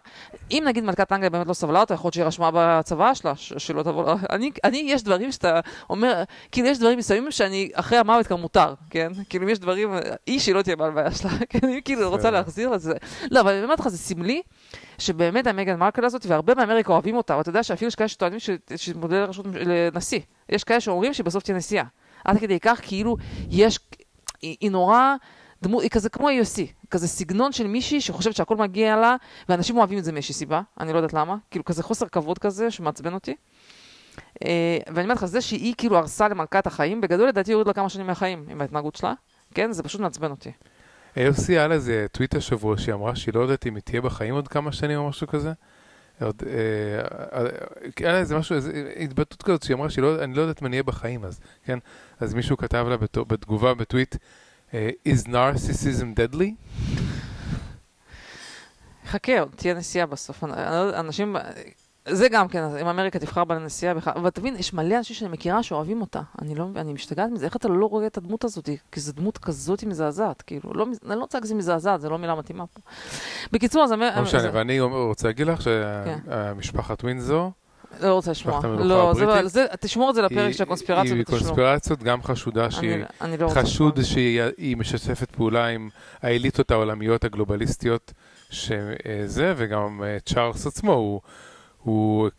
אם נגיד מלכת אנגליה באמת לא סבלה אותה, יכול להיות שהיא רשמה בצבא שלה, שלא תבוא... אני, אני, יש דברים שאתה אומר, כאילו יש דברים מסוימים שאני, אחרי המוות כבר מותר, כן? כאילו אם יש דברים, היא שלא תהיה בהלוויה שלה, כן? היא כאילו רוצה. להחזיר את זה. לא, אבל אני אומרת לך, זה סמלי. שבאמת המגן מרקל הזאת, והרבה באמריקה אוהבים אותה, ואתה יודע שאפילו יש כאלה שטוענים ש- שהיא מודל לראשות לנשיא. יש כאלה שאומרים שבסוף תהיה נשיאה. עד כדי כך כאילו יש, היא, היא נורא, דמו, היא כזה כמו AOC, כזה סגנון של מישהי שחושבת שהכל מגיע לה, ואנשים אוהבים את זה מאיזושהי סיבה, אני לא יודעת למה, כאילו כזה חוסר כבוד כזה שמעצבן אותי. אה, ואני אומרת לך, זה שהיא כאילו הרסה למלכת החיים, בגדול לדעתי יוריד לה כמה שנים מהחיים עם ההתנהגות שלה, כן? זה פשוט מעצבן אותי. AFC היה לה איזה טוויט השבוע שהיא אמרה שהיא לא יודעת אם היא תהיה בחיים עוד כמה שנים או משהו כזה. עוד, אה, אה, היה לה איזה משהו, איזה התבטאות כזאת שהיא אמרה שהיא לא, אני לא יודעת אני אהיה בחיים אז, כן? אז מישהו כתב לה בתגובה בטוויט, אה, is narcissism deadly? חכה, עוד תהיה נסיעה בסוף. אנשים, זה גם כן, אם אמריקה תבחר בה לנסיעה בכלל, אבל תבין, יש מלא אנשים שאני מכירה שאוהבים אותה. אני לא, אני משתגעת מזה, איך אתה לא רואה את הדמות הזאת? כי זו דמות כזאת מזעזעת, כאילו, לא, אני לא רוצה להגיד מזעזעת, זו לא מילה מתאימה פה. בקיצור, אז... לא משנה, זה- ואני רוצה להגיד לך כן. שהמשפחת ווינזור, לא רוצה לשמוע. לא, זה. זה, תשמור את זה לפרק היא- של הקונספירציות היא בתשלום. קונספירציות גם חשודה שהיא... אני, אני לא חשוד. שהיא היא משתפת פעולה עם האליטות העולמיות הגלובליסטיות שזה, וגם אה, צ'ארלס עצמו הוא, הוא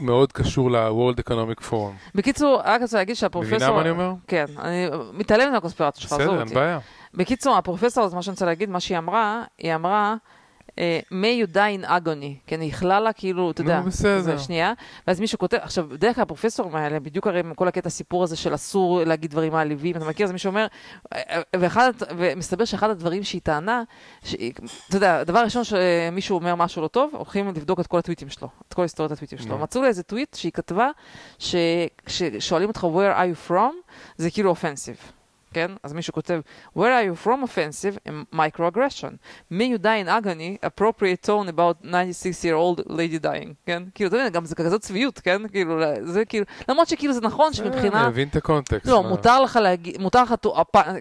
מאוד קשור ל-World Economic Forum. בקיצור, רק רוצה להגיד שהפרופסור... מבינה מה אני אומר? כן, אני מתעלמת מהקונספירציה שלך, עזוב בסדר, אין אותי. בעיה. בקיצור, הפרופסור, אז מה שאני רוצה להגיד, מה שהיא אמרה, היא אמרה, אה, die in agony, כן, היא איחלה לה כאילו, אתה נו, יודע, בסדר. זה שנייה, ואז מישהו כותב, עכשיו, בדרך כלל הפרופסורים האלה, בדיוק הרי עם כל הקטע הסיפור הזה של אסור להגיד דברים מעליבים, אתה מכיר, אז מישהו אומר, אה, ואחד, ומסתבר שאחד הדברים שהיא טענה, שהיא, אתה יודע, הדבר הראשון שמישהו אומר משהו לא טוב, הולכים לבדוק את כל הטוויטים שלו, את כל היסטוריית הטוויטים שלו. נו. מצאו לה איזה טוויט שהיא כתבה, שכששואלים אותך where are you from, זה כאילו offensive. כן? אז מישהו כותב, where are you from offensive and microaggression? may you die in agony, appropriate tone about 96 year old lady dying, כן? כאילו, אתה מבין, גם זה כזאת צביעות, כן? כאילו, זה כאילו, למרות שכאילו זה נכון אה, שמבחינה... אני מבין את הקונטקסט. לא, מותר לך להגיד, מותר לך,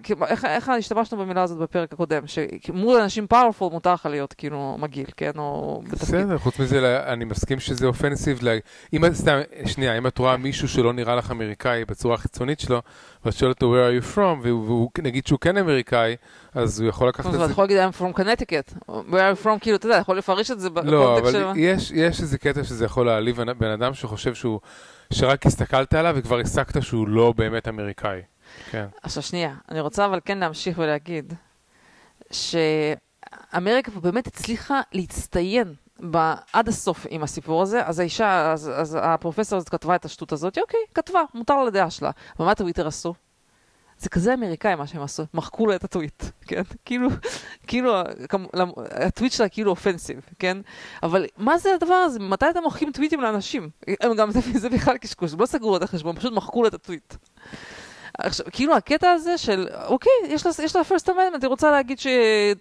כאילו, איך- השתמשנו במילה הזאת בפרק הקודם? שמול אנשים powerful מותר לך להיות כאילו מגעיל, כן? או בתפקיד. בסדר, חוץ מזה, אני מסכים שזה offensive. אם סתם, שנייה, אם את רואה מישהו שלא נראה לך אמריקאי בצורה החיצונית שלו, ואת שואלת אותו where are you from, והוא נגיד שהוא כן אמריקאי, אז הוא יכול לקחת את זה אתה יכול להגיד I'm from Connecticut, where are you from, כאילו, אתה יודע, יכול לפרש את זה לא, בקונטקסט של... אבל יש, איזה קטע שזה יכול להעליב בן- בן אדם שחושב שהוא, שרק הסתכלת עליו וכבר הסקת שהוא לא באמת אמריקאי. כן. עכשיו שנייה, אני רוצה אבל כן להמשיך ולהגיד שאמריקה פה באמת הצליחה להצטיין ב- עד הסוף עם הסיפור הזה, אז האישה, אז, אז הפרופסור הזאת כתבה את השטות הזאת, אוקיי, כתבה, מותר לדעה שלה. אבל מה טוויטר עשו? זה כזה אמריקאי מה שהם עשו, מחקו לה את הטוויט, כן? כאילו, כאילו, למ- הטוויט שלה כאילו אופנסיב, כן? אבל מה זה הדבר הזה? מתי אתם מוחקים טוויטים לאנשים? הם גם, זה, זה בכלל קשקוש, הם לא סגרו את החשבון, פשוט מחקו לה את הטוויט. עכשיו, כאילו הקטע הזה של, אוקיי, יש לה, יש לה first amendment, היא רוצה להגיד ש...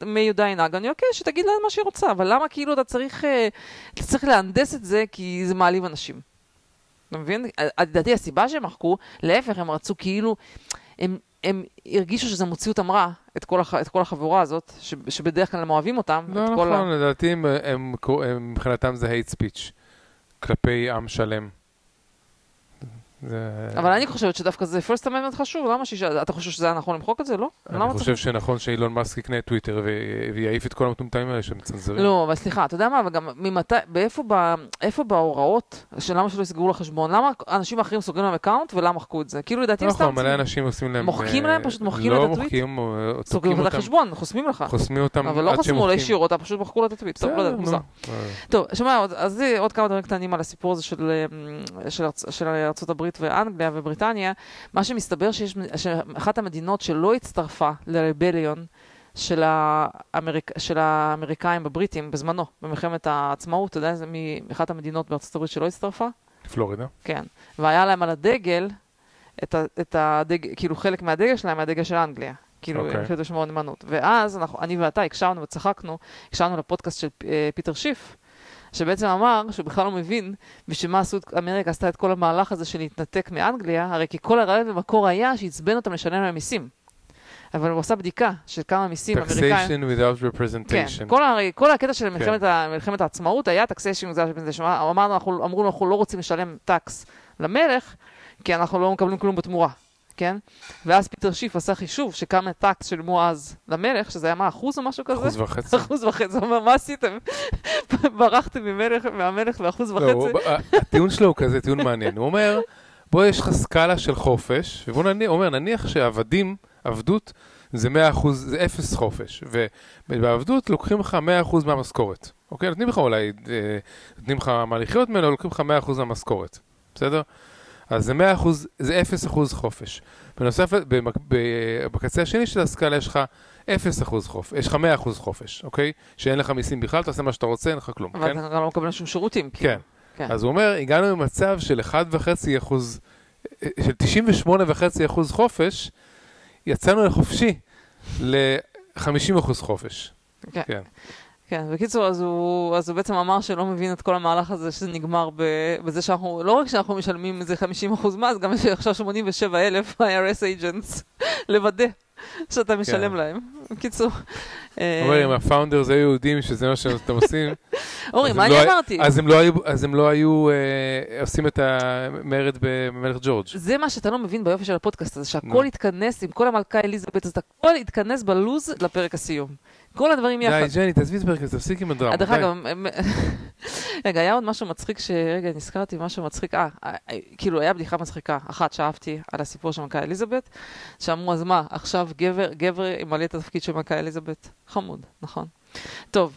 may you die in agony, אוקיי, שתגיד לה מה שהיא רוצה, אבל למה כאילו אתה צריך, אה, אתה צריך להנדס את זה כי זה מעליב אנשים? אתה מבין? אה, לדעתי הסיבה שהם מחקו, להפך, הם רצו כאילו, הם, הם הרגישו שזה מוציא אותם רע, את כל, הח, את כל החבורה הזאת, ש, שבדרך כלל הם אוהבים אותם. לא נכון, לדעתי הם- הם- מבחינתם זה hate speech כלפי עם שלם. זה- אבל אני חושבת שדווקא זה first amendment חשוב, למה שיש... אתה חושב שזה היה נכון למחוק את זה? לא? אני חושב שנכון שאילון מאסק יקנה את טוויטר ויעיף את כל המטומטמים האלה שמצנזרים. לא, אבל סליחה, אתה יודע מה, וגם ממתי, איפה בהוראות של למה שלא יסגרו לחשבון? למה אנשים אחרים סוגרים להם account ולמה מחקו את זה? כאילו לדעתי לא סתם נכון, מלא אנשים עושים להם... מוחקים אה, להם? פשוט מוחקים לא את הטוויט? מוחקים, אה, סוגרים את החשבון, חוסמים לך. חוסמים אותם אבל לא עד חסמו לו שמוחקים. ישירות, פשוט מחקו לו את הטוויט. טוב, לא בסדר, יודע, מוזר. נו. אה, טוב, שמע, עוד- אז זה עוד כמה דברים קטנים על הסיפור הזה של, אה, הברית ואנגליה ובריטניה. מה שמסתבר שיש, שאחת המדינות שלא הצטרפה לרבליון של, האמריק, של האמריקאים בבריטים בזמנו, במלחמת העצמאות, אתה יודע איזה מאחת המדינות בארצות הברית שלא הצטרפה? פלורידה. כן. והיה להם על הדגל את, ה, את הדגל, כאילו חלק מהדגל שלהם מהדגל של אנגליה. כאילו. הם החליטו לשמור נאמנות. ואז אנחנו, אני ואתה הקשבנו וצחקנו, הקשבנו לפודקאסט של אה, פיטר שיף, שבעצם אמר שהוא בכלל לא מבין בשביל מה עשו, את- אמריקה עשתה את כל המהלך הזה של להתנתק מאנגליה, הרי כי כל הרעיון במקור היה שעצבן אותם לשלם להם מיסים. אבל הוא עשה בדיקה של כמה מיסים אמריקאים... taxation without כן, representation. כל, הרי, כל הקטע של כן. מלחמת, ה, מלחמת העצמאות היה taxation, אמרנו, אנחנו, אמרו, אנחנו לא רוצים לשלם tax למלך, כי אנחנו לא מקבלים כלום בתמורה, כן? ואז פיטר שיף עשה חישוב שכמה tax שילמו אז למלך, שזה היה מה, אחוז או משהו כזה? אחוז וחצי. אחוז וחצי, הוא אומר, מה עשיתם? ברחתם ממלך, מהמלך באחוז לא, וחצי? ה- הטיעון שלו הוא כזה טיעון מעניין. הוא אומר, בוא, יש לך סקאלה של חופש, והוא אומר, נניח שעבדים, עבדות, זה 100%, זה אפס חופש. ובעבדות לוקחים לך 100% מהמשכורת. אוקיי? נותנים לך אולי, אה, נותנים לך מה לחיות ממנו, לוקחים לך 100% מהמשכורת. בסדר? אז זה 100%, זה 0% חופש. בנוסף, במק- ב- בקצה השני של הסקאלה יש לך 0% חופש, יש לך 100% חופש, אוקיי? שאין לך מיסים בכלל, תעשה מה שאתה רוצה, אין לך כלום, אבל כן? אתה גם לא מקבל שום שירותים. כאילו. כן. כן. אז הוא אומר, הגענו למצב של 1.5 אחוז, של 98.5 אחוז חופש, יצאנו לחופשי ל-50 אחוז חופש. כן. כן. כן, בקיצור, אז הוא, אז הוא בעצם אמר שלא מבין את כל המהלך הזה, שזה נגמר ב, בזה שאנחנו, לא רק שאנחנו משלמים איזה 50% מס, גם יש עכשיו 87 אלף IRS agents לוודא שאתה משלם כן. להם. בקיצור, אה, אומר, אם הפאונדרס היו יהודים שזה מה שאתם עושים, אורי, מה אני לא אמרתי? אז הם לא היו- אז הם לא היו אה, עושים את המרד במלך ג'ורג'. זה מה שאתה לא מבין ביופי של הפודקאסט הזה, שהכל נו. יתכנס עם כל המלכה אליזבת, אז הכל יתכנס בלוז לפרק הסיום. כל הדברים יחד. די, ג'ני, תעזבי את הפרק הזה, תפסיק עם הדרמה. דרך. אגב, רגע, היה עוד משהו מצחיק ש... רגע, נזכרתי משהו מצחיק. אה, אה, אה, כאילו, היה בדיחה מצחיקה אחת שאהבתי על הסיפור של מלכה אליזבת, שאמרו, אז מה, עכשיו גבר, גבר ימלא את התפקיד של מלכה אליזבת? חמוד, נכון. טוב,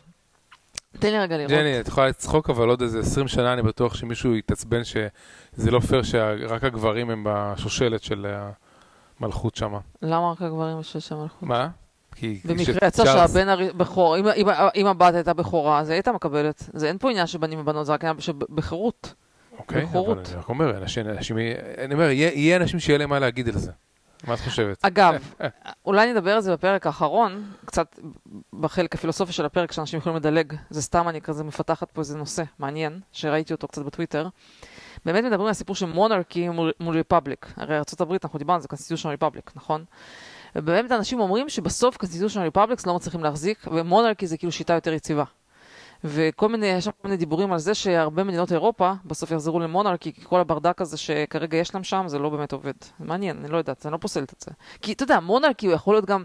תן לי רגע לראות. ג'ני, את יכולה לצחוק, אבל עוד איזה 20 שנה אני בטוח שמישהו יתעצבן שזה לא פייר שרק הגברים הם בשושלת של המלכות שם. למה רק הגברים יש שם מלכות? מה? כי במקרה יצא שהבן הבכור, אם- אם- אם הבת הייתה בכורה, אז היא הייתה מקבלת. זה אין פה עניין של בנים ובנות, זה רק עניין של בחירות. אוקיי, אבל. אני רק אומר, אנשים, אנשים, אני אומר, יהיה יהיה אנשים שיהיה להם מה להגיד על זה. מה את חושבת? אגב, אולי נדבר על זה בפרק האחרון, קצת בחלק הפילוסופי של הפרק, שאנשים יכולים לדלג. זה סתם, אני כזה מפתחת פה איזה נושא מעניין, שראיתי אותו קצת בטוויטר. באמת מדברים על הסיפור של monarchy מול, מול republic. הרי ארה"ב, אנחנו דיברנו על זה, constitution republic, נכון? ובאמת אנשים אומרים שבסוף constitution republics לא מצליחים להחזיק, ו monarchy זה כאילו שיטה יותר יציבה. וכל מיני, יש שם כל מיני דיבורים על זה שהרבה מדינות אירופה בסוף יחזרו למונרכי, כי כל הברדק הזה שכרגע יש להם שם, זה לא באמת עובד. מעניין, אני לא יודעת, אני לא פוסלת את זה. כי אתה יודע, מונרכי הוא יכול להיות גם...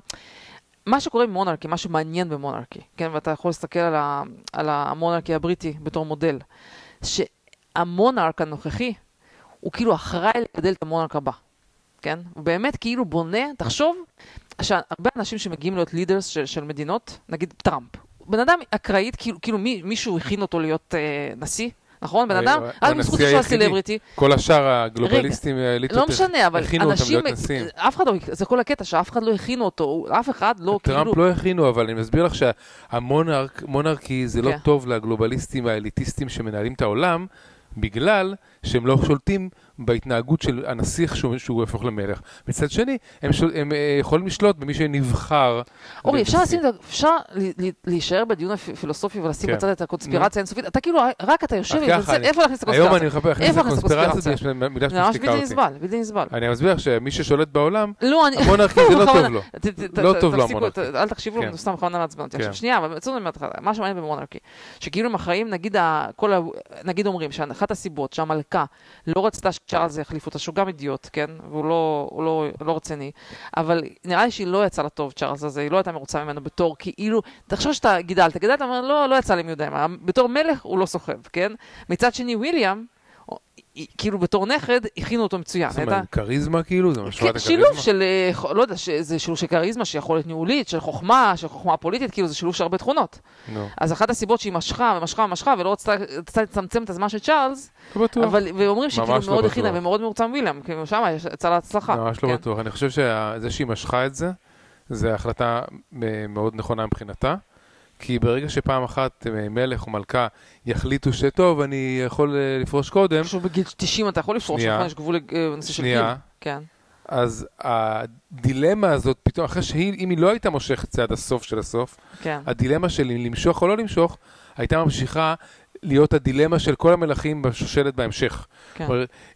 מה שקורה במונרכי, מה שמעניין במונרכי, כן, ואתה יכול להסתכל על, ה, על המונרכי הבריטי בתור מודל, שהמונרק הנוכחי הוא כאילו אחראי לגדל את המונרק הבא, כן? הוא באמת כאילו בונה, תחשוב שהרבה אנשים שמגיעים להיות לידרס של, של מדינות, נגיד טראמפ, בן אדם אקראית, כאילו, כאילו מי, מישהו הכין אותו להיות אה, נשיא, נכון? בן הוא- אדם, רק בזכות הנשיא שהוא. הסלבריטי, כל השאר הגלובליסטים, האליטות, לא משנה, אבל אנשים. אף אחד לא, זה כל הקטע, שאף אחד לא הכינו אותו, אף אחד לא טראמפ כאילו... לא הכינו, אבל אני מסביר לך שהמונרכי זה לא כן. טוב לגלובליסטים והאליטיסטים שמנהלים את העולם, בגלל שהם לא שולטים בהתנהגות של הנסיך שהוא, שהוא הפוך למלך. מצד שני, הם, שול, הם אה, יכולים לשלוט במי שנבחר. אורי, אפשר. לשים, אפשר להישאר בדיון הפילוסופי ולשים כן. בצד את הקונספירציה האינסופית, אתה כאילו, רק אתה יושב ומנסה איפה להכניס את היום הקונספירציה. אני מחפש להכניס את הקונספירציה? יש מילה שמשתיקה בלתי אותי. נסבל, בלתי נסבל. אני מסביר שמי ששולט בעולם, לא. המונרכי זה לא בכוונה. טוב לו. לא טוב לו המונרכי. אל תקשיבו לו, כן. סתם בכוונה מעצבן אותי. כן. עכשיו, שנייה, אבל בצד לך, מה שמעניין במונרכי, שכאילו הם אחראים, נגיד, אומרים שאחת הסיבות שהמלכה לא רצתה שצ'ארלס יחליף אותה, שהוא גם אידיוט, כן? והוא לא- לא לא רציני, אבל נראה לי שהיא לא יצאה לטוב, צ'ארלס הזה, היא לא הייתה מרוצה ממנו בתור, כאילו, תחשוב שאתה גידלת, גידלת, אומר, לא, לא יצא לי מי יודע מה, בתור מלך הוא לא סוחב, כן? מצד שני, וויליאם, כאילו בתור נכד, הכינו אותו מצוין. הייתה- מה, כריזמה כאילו? זה משהו כן, שילוב של, אה, לא יודע, זה שילוב של כריזמה, שיכול להיות ניהולית, של חוכמה, של חוכמה פוליטית, כאילו זה שילוב של הרבה תכונות. נו, אז אחת הסיבות שהיא משכה ומשכה ומשכה ולא רצתה לצמצם את הזמן של צ'ארלס, לא. אבל, ואומרים שהיא כאילו לא מאוד הכינה בטוח. ומאוד מרוצה מוויליאם, כאילו שם יצא לה הצלחה. ממש לא כן. בטוח. אני חושב שזה שהיא משכה את זה, זה החלטה אה, מאוד נכונה מבחינתה, כי ברגע שפעם אחת אה, מלך או מלכה יחליטו שטוב, אני יכול אה, לפרוש קודם, עכשיו בגיל 90 אתה יכול לפרוש, שנייה. נכון? יש גבול לנושא של גיל. כן. אז הדילמה הזאת, פתאום, אחרי שהיא, אם היא לא הייתה מושכת זה עד הסוף של הסוף, כן. הדילמה של אם למשוך או לא למשוך, הייתה ממשיכה להיות הדילמה של כל המלכים בשושלת בהמשך. כן.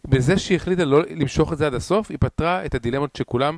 בזה שהיא החליטה לא למשוך את זה עד הסוף, היא פתרה את הדילמות שכולם,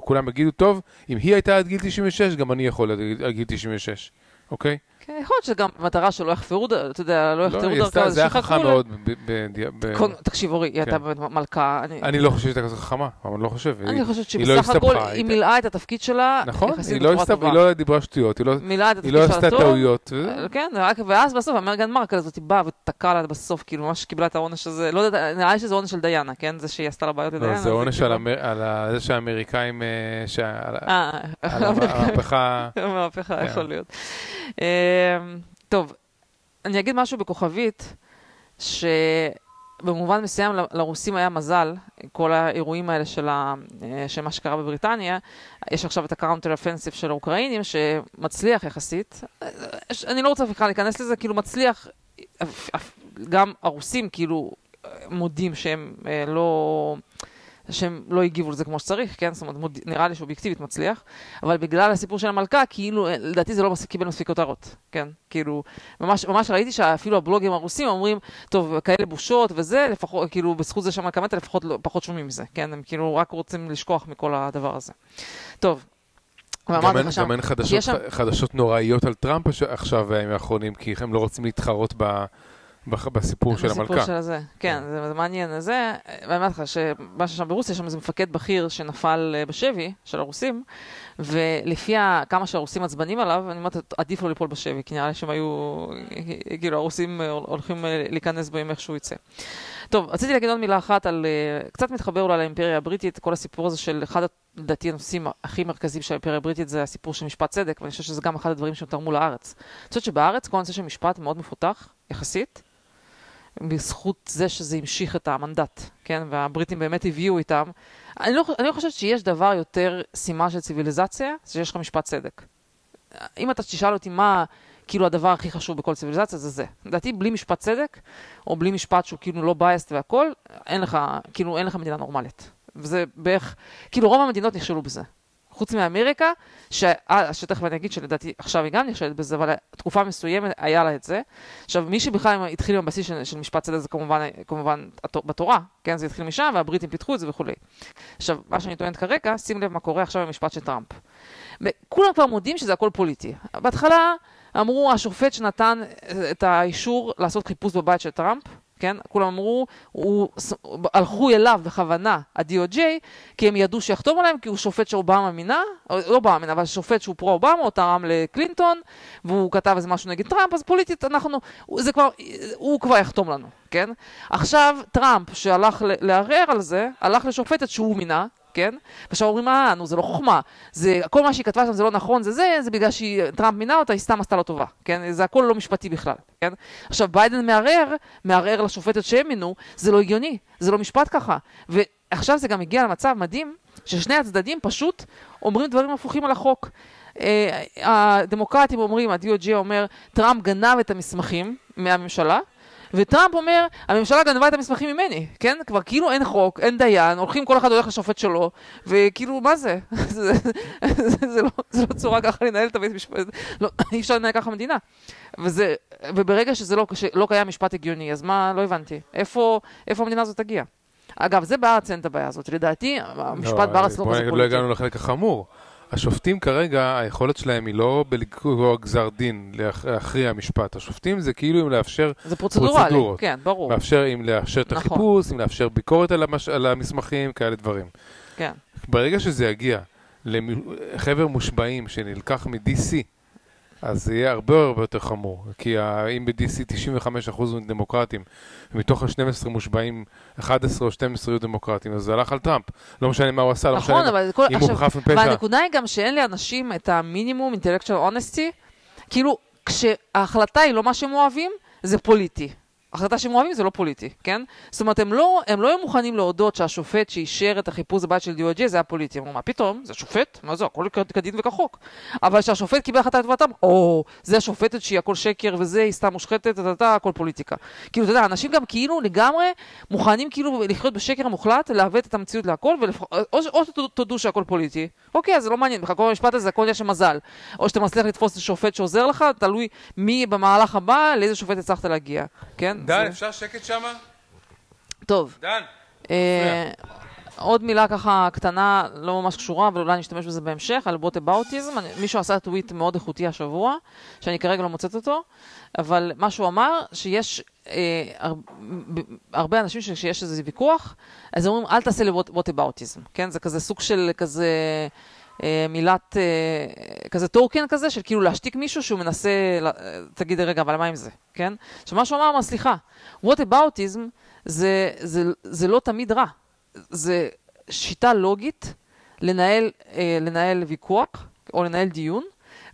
כולם יגידו, טוב, אם היא הייתה עד גיל 96, גם אני יכול עד גיל 96, אוקיי? כן, יכול להיות שגם מטרה שלא יחפרו, אתה יודע, לא לא, עשתה, דרכה, זה היה שיחכו חכם ל- מאוד. ב- ב- ב- קודם- תקשיב, אורי, היא כן. הייתה באמת מלכה. אני- לא חושב שהיא הייתה כזאת חכמה, אבל אני לא חושב. אני חושבת לא שבסך הכל היא מילאה את התפקיד שלה נכון, יחסית היא לא בצורה טובה. היא לא דיברה שטויות, היא לא- עשתה. טעויות. אה, כן, ואז בסוף המרגן מרקל הזאת באה ותקעה לה בסוף, כאילו ממש קיבלה את העונש הזה, לא יודעת, נראה לי שזה עונש של דיאנה, כן? זה שהיא עשתה לה בעיות לדיאנה. זה עונש כאילו- על זה שהאמריקאים, אה, על אה, המהפכה, המהפכה, כן. יכול להיות. אמ, טוב, אני אגיד משהו בכוכבית, שבמובן מסוים ל- לרוסים היה מזל, כל האירועים האלה של, ה, אה, של מה שקרה בבריטניה. יש עכשיו את ה counter offensive של האוקראינים, שמצליח יחסית. אה, אני לא רוצה בכלל להיכנס לזה, כאילו מצליח, גם הרוסים כאילו אה, מודים שהם אה, לא... שהם לא הגיבו לזה כמו שצריך, כן? זאת אומרת. נראה לי שאובייקטיבית מצליח, אבל בגלל הסיפור של המלכה, כאילו, אה, לדעתי זה לא מספיק, קיבל מספיק כותרות, כן? כאילו, ממש, ממש ראיתי שאפילו הבלוגים הרוסים אומרים, טוב, כאלה בושות וזה, לפחות, כאילו, בזכות זה שהמלכה מתה, לפחות לא, פחות שומעים מזה, כן? הם כאילו רק רוצים לשכוח מכל הדבר הזה. טוב. גם אין- גם אין חדשות- שם- חדשות נוראיות על טראמפ עכשיו בימים האחרונים, כי הם לא רוצים להתחרות ב- בסיפור של בסיפור המלכה. של הזה, כן, זה, זה מעניין. זה, ואני אומרת לך, שמה ששם ברוסיה, יש שם איזה מפקד בכיר שנפל אה, בשבי של הרוסים, ולפי כמה שהרוסים עצבנים עליו, אני אומרת, עדיף לו ליפול בשבי, כי נראה לי שהם היו, כאילו, הרוסים אה, הולכים אה, להיכנס בו עם איך שהוא יצא. טוב, רציתי להגיד עוד מילה אחת על, אה, קצת מתחבר אולי לאימפריה הבריטית, כל הסיפור הזה של אחד, לדעתי, הנושאים הכי מרכזיים של האימפריה הבריטית זה הסיפור של משפט צדק, ואני חושבת שזה גם אחד הדברים שהם תרמו לארץ. אני חושבת שבארץ כל הנושא של משפט מאוד מפותח, יחסית. בזכות זה שזה המשיך את המנדט, כן? והבריטים באמת הביאו איתם. אני לא, אני לא חושבת שיש דבר יותר סימן של ציוויליזציה, זה שיש לך משפט צדק. אם אתה תשאל אותי מה כאילו הדבר הכי חשוב בכל ציוויליזציה, זה זה. לדעתי, בלי משפט צדק, או בלי משפט שהוא כאילו לא בייסט והכל, אין לך, כאילו, אין לך מדינה נורמלית. וזה בערך, כאילו רוב המדינות נכשלו בזה. חוץ מאמריקה, ש... שתכף אני אגיד שלדעתי עכשיו היא גם נכשלת בזה, אבל תקופה מסוימת היה לה את זה. עכשיו, מי שבכלל התחיל עם הבסיס של, של משפט צדק זה כמובן, כמובן בתורה, כן? זה התחיל משם, והבריטים פיתחו את זה וכולי. עכשיו, מה שאני טוענת כרגע, שים לב מה קורה עכשיו במשפט של טראמפ. וכולם כבר מודים שזה הכל פוליטי. בהתחלה אמרו, השופט שנתן את האישור לעשות חיפוש בבית של טראמפ, כן? כולם אמרו, הוא, הלכו אליו בכוונה, ה-DOJ, כי הם ידעו שיחתום עליהם, כי הוא שופט שאובמה מינה, לא אובמה מינה, אבל שופט שהוא פרו-אובמה, או תרם לקלינטון, והוא כתב איזה משהו נגד טראמפ, אז פוליטית אנחנו, הוא- זה כבר, הוא כבר יחתום לנו, כן? עכשיו, טראמפ, שהלך לערער על זה, הלך לשופטת שהוא מינה, כן? ועכשיו אומרים, אה, נו, זה לא חוכמה. זה, כל מה שהיא כתבה שם זה לא נכון, זה זה, זה בגלל שטראמפ מינה אותה, היא סתם עשתה לו טובה, כן? זה הכל לא משפטי בכלל, כן? עכשיו, ביידן מערער, מערער לשופטת שהם מינו, זה לא הגיוני, זה לא משפט ככה. ועכשיו זה גם הגיע למצב מדהים, ששני הצדדים פשוט אומרים דברים הפוכים על החוק. אה, הדמוקרטים אומרים, ה-DOJ אומר, טראמפ גנב את המסמכים מהממשלה, וטראמפ אומר, הממשלה גנבה את המסמכים ממני, כן? כבר כאילו אין חוק, אין דיין, הולכים, כל אחד הולך לשופט שלו, וכאילו, מה זה? זה, זה, זה, לא, זה לא צורה ככה לנהל את הבית משפט, לא, אי אפשר לנהל ככה מדינה. וזה, וברגע שזה לא, שלא קיים משפט הגיוני, אז מה, לא הבנתי. איפה, איפה המדינה הזאת תגיע? אגב, זה בארץ אין את הבעיה הזאת. לדעתי, המשפט בארץ לא כזה לא פוליטי. הגענו לחלק החמור. השופטים כרגע, היכולת שלהם היא לא בלקבוע גזר דין, להכ- להכריע משפט. השופטים זה כאילו אם לאפשר, זה פרוצדורלי, פרוצדורות. כן, ברור. לאפשר, אם לאפשר את נכון. החיפוש, אם לאפשר ביקורת על, המש, על המסמכים, כאלה דברים. כן. ברגע שזה יגיע לחבר מושבעים שנלקח מ-DC, אז זה יהיה הרבה הרבה יותר חמור. כי אם ב-DC 95% הם דמוקרטים, ומתוך ה-12 מושבעים 11 או 12 היו דמוקרטים, אז זה הלך על טראמפ. לא משנה מה הוא עשה, לא משנה נכון, כל... אם הוא חף מפשע. והנקודה היא גם שאין לאנשים את המינימום intellectual honesty, כאילו, כשההחלטה היא לא מה שהם אוהבים, זה פוליטי. החלטה שהם אוהבים זה לא פוליטי, כן? זאת אומרת, הם לא, הם לא היו מוכנים להודות שהשופט שאישר את החיפוש בבית של DOJ זה היה פוליטי. הם אמרו, מה פתאום? זה שופט? מה זה? הכל כדין וכחוק. אבל כשהשופט קיבל החלטה לטובתם, או, זה השופטת שהיא הכל שקר וזה, היא סתם מושחתת, אתה יודע, הכל פוליטיקה. כאילו, אתה יודע, אנשים גם כאילו לגמרי מוכנים כאילו לחיות בשקר המוחלט, לעוות את המציאות להכל. או, שתודו שהכל פוליטי. אוקיי, אז זה לא מעניין, בכלל כל המשפט הזה, הכל של מזל. או שאתה מצליח לתפוס את השופט שעוזר לך, תלוי מי במהלך הבא, לאיזה שופט הצלחת להגיע, כן? דן, זה... אפשר שקט שמה? טוב. דן. אה, עוד מילה ככה קטנה, לא ממש קשורה, אבל אולי נשתמש בזה בהמשך, על בוטבאוטיזם. מישהו עשה טוויט מאוד איכותי השבוע, שאני כרגע לא מוצאת אותו, אבל מה שהוא אמר, שיש אה, הר, הרבה אנשים שכשיש איזה ויכוח, אז אומרים, אל תעשה לי בוטבאוטיזם, כן? זה כזה סוג של כזה... אה, מילת, אה, כזה טוקן כזה, של כאילו להשתיק מישהו שהוא מנסה, תגיד רגע, אבל מה עם זה, כן? עכשיו מה שהוא אמר, אמר, סליחה, whataboutism זה, זה, זה לא תמיד רע. זה שיטה לוגית לנהל, אה, לנהל ויכוח או לנהל דיון,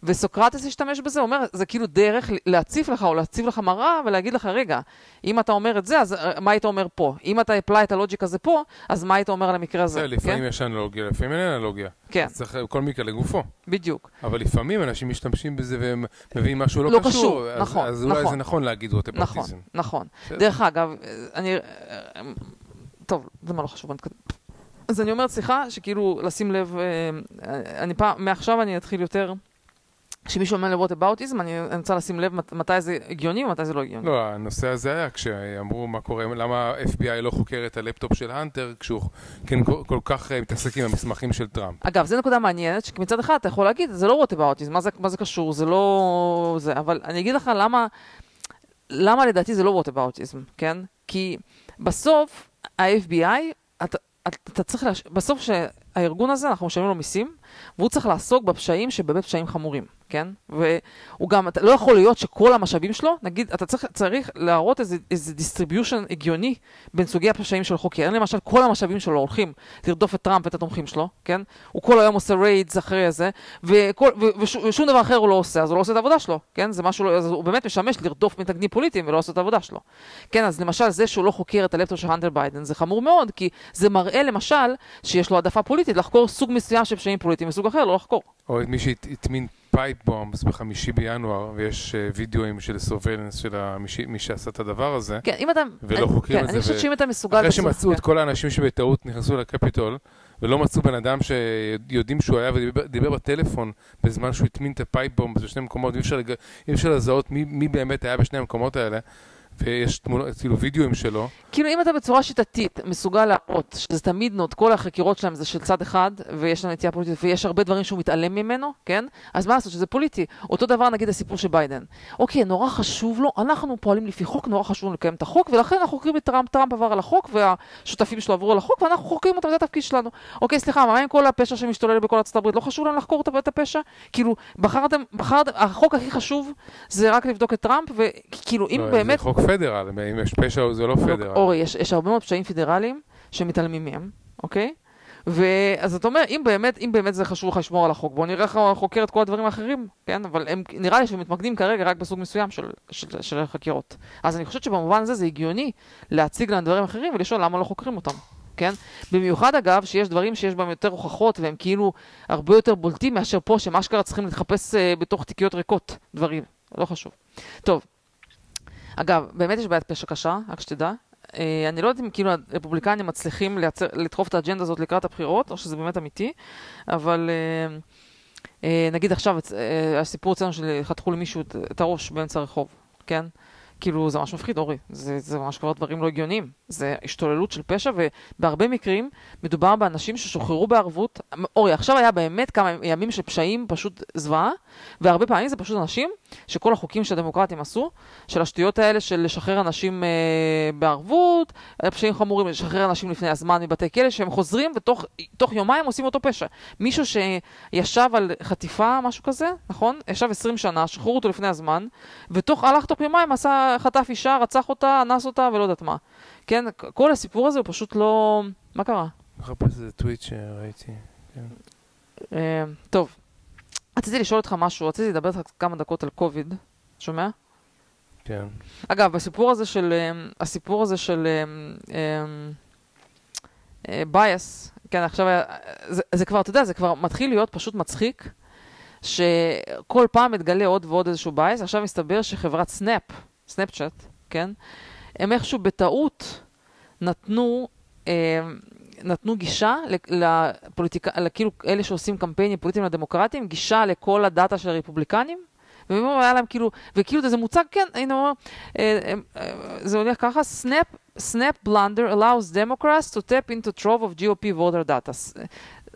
וסוקרטס השתמש בזה, הוא אומר, זה כאילו דרך להציף לך או להציב לך מראה ולהגיד לך, רגע, אם אתה אומר את זה, אז אה, מה היית אומר פה? אם אתה אפלי את הלוג'יק הזה פה, אז מה היית אומר על המקרה הזה? זה, לפעמים כן? יש אנלוגיה, לפעמים אין אנלוגיה. כן. צריך כל מקרה לגופו. בדיוק. אבל לפעמים אנשים משתמשים בזה והם מביאים משהו לא, לא קשור. קשור, אז, נכון, אז אולי נכון. זה נכון להגיד ווטאבוטיזם. נכון, נכון. דרך אגב, אני... טוב, זה מה לא חשוב, אז אני אומרת, סליחה, שכאילו לשים לב, אני פעם, מעכשיו אני אתחיל יותר, כשמישהו אומר לוואט אבאוטיזם, אני רוצה לשים לב מתי זה הגיוני ומתי זה לא הגיוני. לא, הנושא הזה היה כשאמרו מה קורה, למה ה-FBI לא חוקר את הלפטופ של האנטר, כשהוא כן כל כך מתעסק עם המסמכים של טראמפ. אגב, זו נקודה מעניינת, שמצד אחד אתה יכול להגיד, זה לא וואט אבאוטיזם, מה, מה זה קשור, זה לא... זה, אבל אני אגיד לך למה, למה לדעתי זה לא וואט אבאוטיזם, כן? כי בסוף ה-FBI, אתה, אתה צריך, לש... בסוף שהארגון הזה, אנחנו משלמים לו מיסים, והוא צריך לעסוק בפשעים שבאמת פשעים חמורים, כן? והוא גם, אתה, לא יכול להיות שכל המשאבים שלו, נגיד, אתה צריך, צריך להראות איזה, איזה distribution הגיוני בין סוגי הפשעים של חוקר. למשל, כל המשאבים שלו הולכים לרדוף את טראמפ ואת התומכים שלו, כן? הוא כל היום עושה raids אחרי זה, וכל, ו, וש, ושום דבר אחר הוא לא עושה, אז הוא לא עושה את העבודה שלו, כן? זה משהו, לא, אז הוא באמת משמש לרדוף מתנגדים פוליטיים ולא עושה את העבודה שלו. כן, אז למשל, זה שהוא לא חוקר את הלפטופ של הנטר ביידן, זה חמור מאוד, כי זה מראה למשל שיש לו העדפה פוליטית לחקור סוג מסוים של פשעים פוליטיים וסוג אחר לא לחקור. או את מי שהטמין pipe bombs בחמישי בינואר, ויש uh, וידאוים של surveillance של מי שעשה את את הזה, כן, אם אתה... ולא אני, חוקרים כן, את אני זה. חושבת שאם אתה מסוגל... אחרי שמצאו כן. את כל האנשים שבטעות נכנסו לקפיטול, ולא מצאו בן אדם שיודעים שהוא היה ודיבר בטלפון בזמן שהוא הטמין את ה pipe bombs בשני מקומות, אפשר. אי אפשר לזהות מי, מי באמת היה בשני המקומות האלה. ויש תמונות, כאילו וידאוים שלו. כאילו אם אתה בצורה שיטתית מסוגל להראות שזה תמיד נוט, כל החקירות שלהם זה של צד אחד, ויש להם נטייה פוליטית, ויש הרבה דברים שהוא מתעלם ממנו, כן? אז מה לעשות שזה פוליטי. אותו דבר נגיד הסיפור של ביידן. אוקיי, נורא חשוב לו, אנחנו פועלים לפי חוק, נורא חשוב לנו לקיים את החוק, ולכן אנחנו חוקרים את טראמפ, טראמפ עבר על החוק, והשותפים שלו עברו על החוק, ואנחנו חוקרים אותם, זה התפקיד שלנו. אוקיי, סליחה, מה עם כל הפשע שמשתולל בכל ארצות הברית? לא חשוב לנו לחקור את הפשע? כאילו, בחרתם, בחרתם, החוק הכי חשוב זה רק לבדוק את טראמפ, וכאילו, אם לא, באמת... זה חוק federal, אם יש פשע זה לא federal. אורי, יש, יש הרבה מאוד פשעים פדרליים שמתעלמים מהם, אוקיי? ואז אתה אומר, אם באמת, אם באמת זה חשוב לך לשמור על החוק, בוא נראה איך הוא חוקר את כל הדברים האחרים, כן? אבל הם, נראה לי שהם מתמקדים כרגע רק בסוג מסוים של, של, של החקירות. אז אני חושבת שבמובן הזה זה הגיוני להציג להם דברים אחרים ולשאול למה לא חוקרים אותם. כן? במיוחד אגב, שיש דברים שיש בהם יותר הוכחות והם כאילו הרבה יותר בולטים מאשר פה, שהם אשכרה צריכים להתחפש uh, בתוך תיקיות ריקות, דברים. לא חשוב. טוב, אגב, באמת יש בעיית פשע קשה, רק שתדע. Uh, אני לא יודעת אם כאילו הרפובליקנים מצליחים לייצר, לדחוף את האג'נדה הזאת לקראת הבחירות, או שזה באמת אמיתי, אבל uh, uh, נגיד עכשיו, הסיפור אצלנו שחתכו למישהו את, את הראש באמצע הרחוב, כן? כאילו, זה ממש מפחיד, אורי. זה, זה ממש כבר דברים לא הגיוניים. זה השתוללות של פשע, ובהרבה מקרים מדובר באנשים ששוחררו בערבות. אורי, עכשיו היה באמת כמה ימים של פשעים פשוט זוועה, והרבה פעמים זה פשוט אנשים שכל החוקים שהדמוקרטים עשו, של השטויות האלה של לשחרר אנשים אה, בערבות, פשעים חמורים, לשחרר אנשים לפני הזמן מבתי כלא, שהם חוזרים ותוך יומיים עושים אותו פשע. מישהו שישב על חטיפה, משהו כזה, נכון? ישב 20 שנה, שחררו אותו לפני הזמן, ותוך, הלך תוך יומיים, עשה, חטף אישה, רצח אותה, אנס אותה ולא יודעת מה. כן, כל הסיפור הזה הוא פשוט לא... מה קרה? מחפש איזה טוויט שראיתי. כן. אה, טוב. רציתי לשאול אותך משהו, רציתי לדבר איתך כמה דקות על קוביד, שומע? כן. אגב, הסיפור הזה של, אמ, הסיפור הזה של bias, כן, עכשיו, היה- זה, זה כבר, אתה יודע, זה כבר מתחיל להיות פשוט מצחיק, שכל פעם מתגלה עוד ועוד איזשהו bias, עכשיו מסתבר שחברת סנאפ, סנאפצ'אט, כן, הם איכשהו בטעות נתנו, אמ, נתנו גישה לפוליטיקה, כאילו אלה שעושים קמפיינים פוליטיים לדמוקרטים, גישה לכל הדאטה של הרפובליקנים. והיה להם כאילו, וכאילו זה מוצג, כן, הנה אה, אה, אה, זה הולך ככה, Snap, Snap blunder allows Democrats to tap into trove of GOP voter data.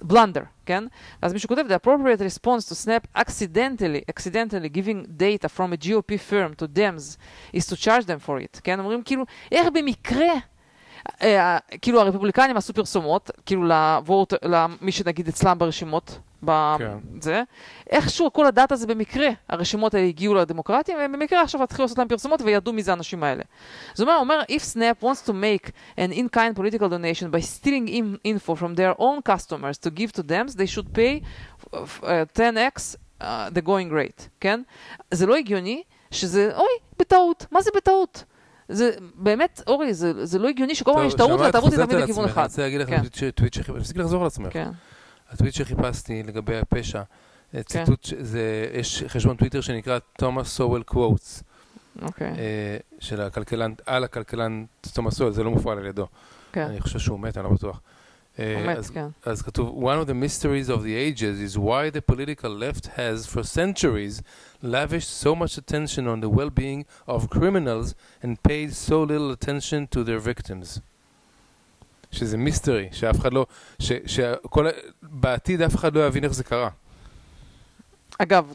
בלנדר, כן? ואז מישהו כותב, the appropriate response to Snap accidentally, accidentally giving data from a GOP firm to Dems is to charge them for it, כן? אומרים כאילו, איך במקרה, אה, כאילו הרפובליקנים עשו פרסומות, כאילו לוורט, למי שנגיד אצלם ברשימות, כן. בזה, איכשהו כל הדאטה הזה במקרה, הרשימות האלה הגיעו לדמוקרטים, והם במקרה עכשיו התחילו לעשות להם פרסומות וידעו מי זה האנשים האלה. זאת אומרת, אומר, if Snap wants to make an in-kind political donation by stealing in- info from their own customers to give to them, they should pay uh, 10x uh, the going rate, כן? זה לא הגיוני שזה, אוי, בטעות, מה זה בטעות? זה באמת, אורי, זה, זה לא הגיוני שכל פעם יש טעות והטעות היא תמיד לכיוון אני אחד. רוצה להגיד לך כן. טוויט- שחיפשתי, תפסיק לחזור על עצמך. כן, הטוויט שחיפשתי לגבי הפשע, כן. ציטוט, ש- זה, יש חשבון טוויטר שנקרא Thomas Sowell Quotes, אוקיי, של הכלכלן, על הכלכלן תומאס סוול, זה לא מופעל על ידו. כן. אני חושב שהוא מת, אני לא בטוח. אה, אז- כן. אז כתוב, One of the mysteries of the ages is why the political left has for centuries lavished so much attention on the well-being of criminals and paid so little attention to their victims. שזה מיסטרי, שאף אחד לא, ש, שכל, בעתיד אף אחד לא יבין איך זה קרה. אגב,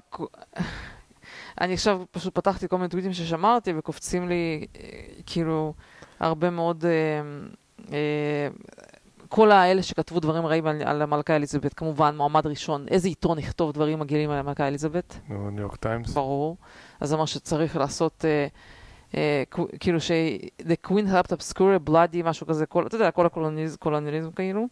אני עכשיו פשוט פתחתי כל מיני טוויטים ששמרתי וקופצים לי אה, כאילו הרבה מאוד, אה, אה, כל האלה שכתבו דברים רעים על, על המלכה אליזבת, כמובן מועמד ראשון, איזה עיתון יכתוב דברים מגעילים על המלכה אליזבת? ניו יורק טיימס. ברור. אז אמר שצריך לעשות, אה, אה, כאילו ש... The Queen helped obscure bloody, משהו כזה, כל, אתה יודע, כל הקולוניז, קולוניאליזם כאילו.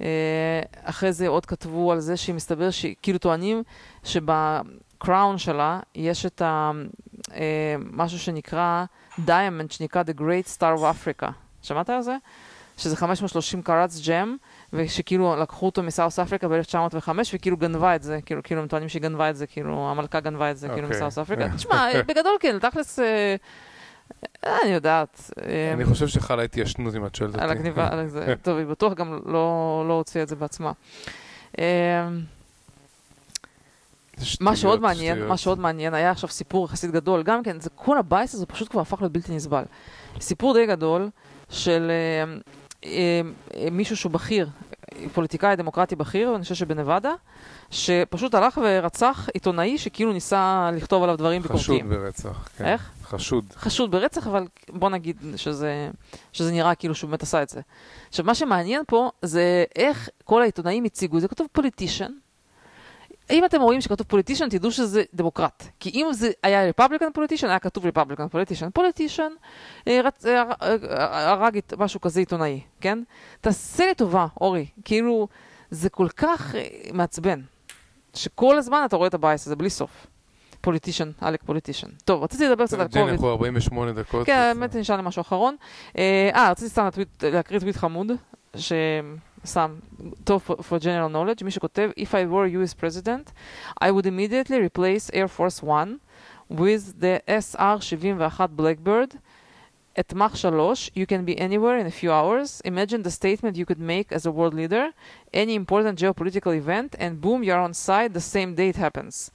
אה, אחרי זה עוד כתבו על זה שהיא מסתבר שכאילו טוענים שב crown שלה יש את ה... אה, משהו שנקרא diamond, שנקרא The Great Star of Africa. שמעת על זה? שזה 530 carats gem, ושכאילו לקחו אותו מ South Africa ב-1905, וכאילו גנבה את זה, כאילו, כאילו הם טוענים שהיא גנבה את זה, כאילו, המלכה גנבה את זה, כאילו, אוקיי. מסאוס אפריקה. תשמע, בגדול כן, תכלס, אה, אה, אני יודעת. אה, אני חושב שחלה התיישנות אם את שואלת אותי. על הגניבה, על זה. טוב, היא בטוח גם לא לא הוציאה את זה בעצמה. אה, מה שעוד מעניין. מה שעוד מעניין, היה עכשיו סיפור יחסית גדול, גם כן, זה כל הבייס הזה פשוט כבר הפך להיות בלתי נסבל. סיפור די גדול של אה, אה, אה, מישהו שהוא בכיר, פוליטיקאי דמוקרטי בכיר, אני חושב שבנבדה, שפשוט הלך ורצח עיתונאי שכאילו ניסה לכתוב עליו דברים חשוד ביקורתיים. ברצח. כן. איך? חשוד. חשוד ברצח, אבל בוא נגיד שזה, שזה נראה כאילו שהוא באמת עשה את זה. עכשיו, מה שמעניין פה זה איך כל העיתונאים הציגו את זה. כתוב politician. אם אתם רואים שכתוב politician, תדעו שזה דמוקרט. כי אם זה היה Republican politician, היה כתוב Republican politician. politician אה, הרג את- משהו כזה עיתונאי, כן? תעשה לי טובה, אורי. כאילו, זה כל כך אה, מעצבן, שכל הזמן אתה רואה את ה bias הזה, בלי סוף. politician, עלק politician. טוב, רציתי לדבר קצת על קוביד. אנחנו 48 דקות. כן, האמת נשאר לי משהו אחרון. אה, אה, רציתי סתם להקריא טוויט חמוד, סתם טוב for, for, general knowledge, מישהו כותב, if I were US president, I would immediately replace Air Force One with the SR-71 Blackbird at Mach 3, you can be anywhere in a few hours. Imagine the statement you could make as a world leader, any important geopolitical event, and boom, you're on site the same day it happens.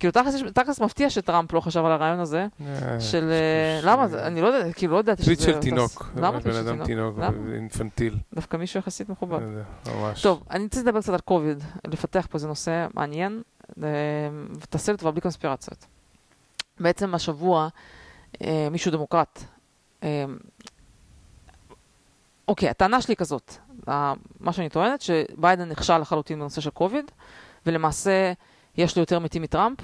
כאילו, תכלס מפתיע שטראמפ לא חשב על הרעיון הזה. אה, של... אה, למה? אני לא יודע, כאילו לא ידעתי טוויט שזה... של תינוק. למה בן טוויט של אדם תינוק? אינפנטיל. דווקא מישהו יחסית מכובד. לא ממש. טוב, אני רוצה לדבר קצת על קוביד, לפתח פה איזה נושא מעניין, אה, ותעשה לי טובה בלי קונספירציות. בעצם השבוע מישהו דמוקרט, אוקיי, הטענה שלי כזאת, מה שאני טוענת, שביידן נכשל לחלוטין בנושא של קוביד, ולמעשה יש לו יותר מתים מטראמפ,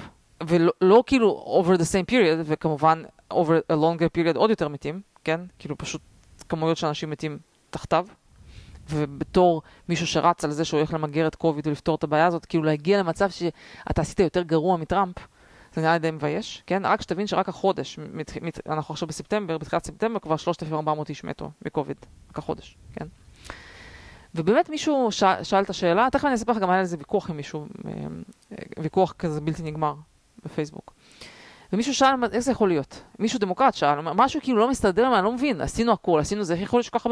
ולא לא כאילו over the same period, וכמובן over a longer period עוד יותר מתים, כן? כאילו פשוט כמויות של אנשים מתים תחתיו. ובתור מישהו שרץ על זה שהוא הולך למגר את קוביד ולפתור את הבעיה הזאת, כאילו להגיע למצב שאתה עשית יותר גרוע מטראמפ, זה נראה לי די מבייש, כן? רק שתבין שרק החודש, מת, מת, אנחנו עכשיו בספטמבר, בתחילת ספטמבר כבר 3,400 איש מתו מקוביד, רק החודש, כן? ובאמת מישהו ש... שאל את השאלה, תכף אני אספר לך גם היה איזה ויכוח עם מישהו, אה, ויכוח כזה בלתי נגמר בפייסבוק. ומישהו שאל, איך זה יכול להיות? מישהו דמוקרט שאל, משהו כאילו לא מסתדר, אני לא מבין, עשינו הכל, עשינו זה, איך יכול להיות שכל כך?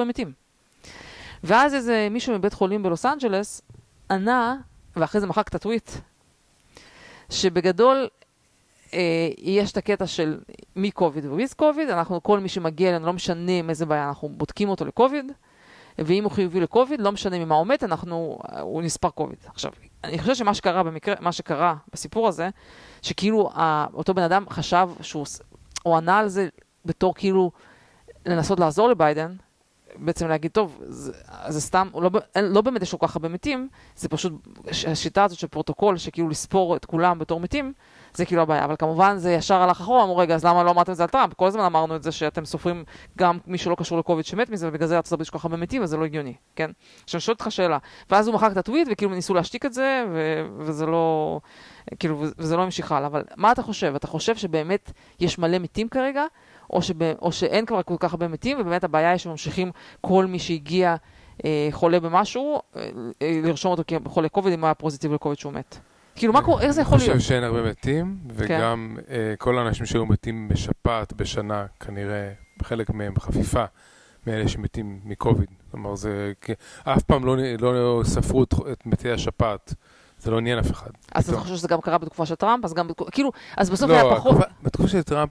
ואז איזה מישהו מבית חולים בלוס אנג'לס ענה, ואחרי זה מחק את הטוויט, שבגדול אה, יש את הקטע של מי קוביד וויז קוביד, אנחנו, כל מי שמגיע אלינו, לא משנה עם איזה בעיה, אנחנו בודקים אותו לקוביד, ואם הוא חיובי לקוביד, לא משנה ממה הוא מת, אנחנו, הוא נספר קוביד. עכשיו, אני חושבת שמה שקרה במקרה, מה שקרה בסיפור הזה, שכאילו אותו בן אדם חשב שהוא, הוא ענה על זה בתור כאילו לנסות לעזור לביידן, בעצם להגיד, טוב, זה, זה סתם, לא, לא באמת יש כל כך הרבה מתים, זה פשוט השיטה הזאת של פרוטוקול, שכאילו לספור את כולם בתור מתים, זה כאילו הבעיה. אבל כמובן זה ישר הלך אחורה, אמרו, רגע, אז למה לא אמרתם את זה על טראמפ? כל הזמן אמרנו את זה שאתם סופרים גם מי שלא קשור לקוביד שמת מזה, ובגלל זה ארצות הברית כל כך הרבה מתים, וזה לא הגיוני, כן? עכשיו אני שואלת אותך שאלה. ואז הוא מחק את הטוויט, וכאילו ניסו להשתיק את זה, ו- וזה לא... כאילו, וזה לא המשיך הלאה. אבל מה אתה חושב? אתה חושב שבאמת יש מלא מתים כרגע? או, שב, או שאין כבר כל כך הרבה מתים, ובאמת הבעיה היא שממשיכים כל מי שהגיע אה, חולה במשהו, אה, אה, לרשום אותו כחולה קוביד, אם הוא היה פוזיטיב לקוביד שהוא מת. כאילו, מה קורה, איך זה יכול להיות? אני חושב שאין הרבה מתים, כן. וגם. אה, כל האנשים שהיו מתים בשפעת בשנה, כנראה חלק מהם חפיפה מאלה שמתים מקוביד. כלומר, זה... אף פעם לא, לא ספרו את, את מתי השפעת. זה לא עניין אף אחד. אז אתה חושב שזה גם קרה בתקופה של טראמפ? אז גם, כאילו, אז בסוף לא, היה פחות... בתקופה של טראמפ,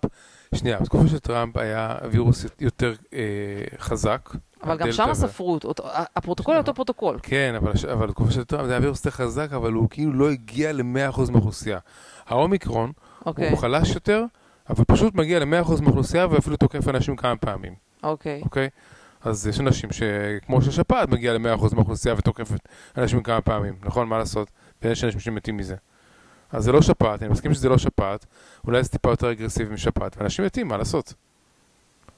שנייה, בתקופה של טראמפ היה וירוס יותר אה, חזק. אבל גם שם ספרו. הפרוטוקול היה אותו פרוטוקול. כן, אבל, אבל בתקופה של טראמפ זה היה וירוס יותר חזק, אבל הוא כאילו לא הגיע ל-100% מהאוכלוסייה. האומיקרון, אוקיי. הוא חלש יותר, אבל פשוט מגיע ל-100% מהאוכלוסייה ואפילו תוקף אנשים כמה פעמים. אוקיי. אוקיי? אז יש אנשים שכמו ששפעת מגיע ל-100% מהאוכלוסייה ותוקפת אנשים כמה פעמים, נכון? מה לעשות? ויש אנשים שמתים מזה. אז זה לא שפעת, אני מסכים שזה לא שפעת, אולי זה טיפה יותר אגרסיבי משפעת, ואנשים מתים, מה לעשות?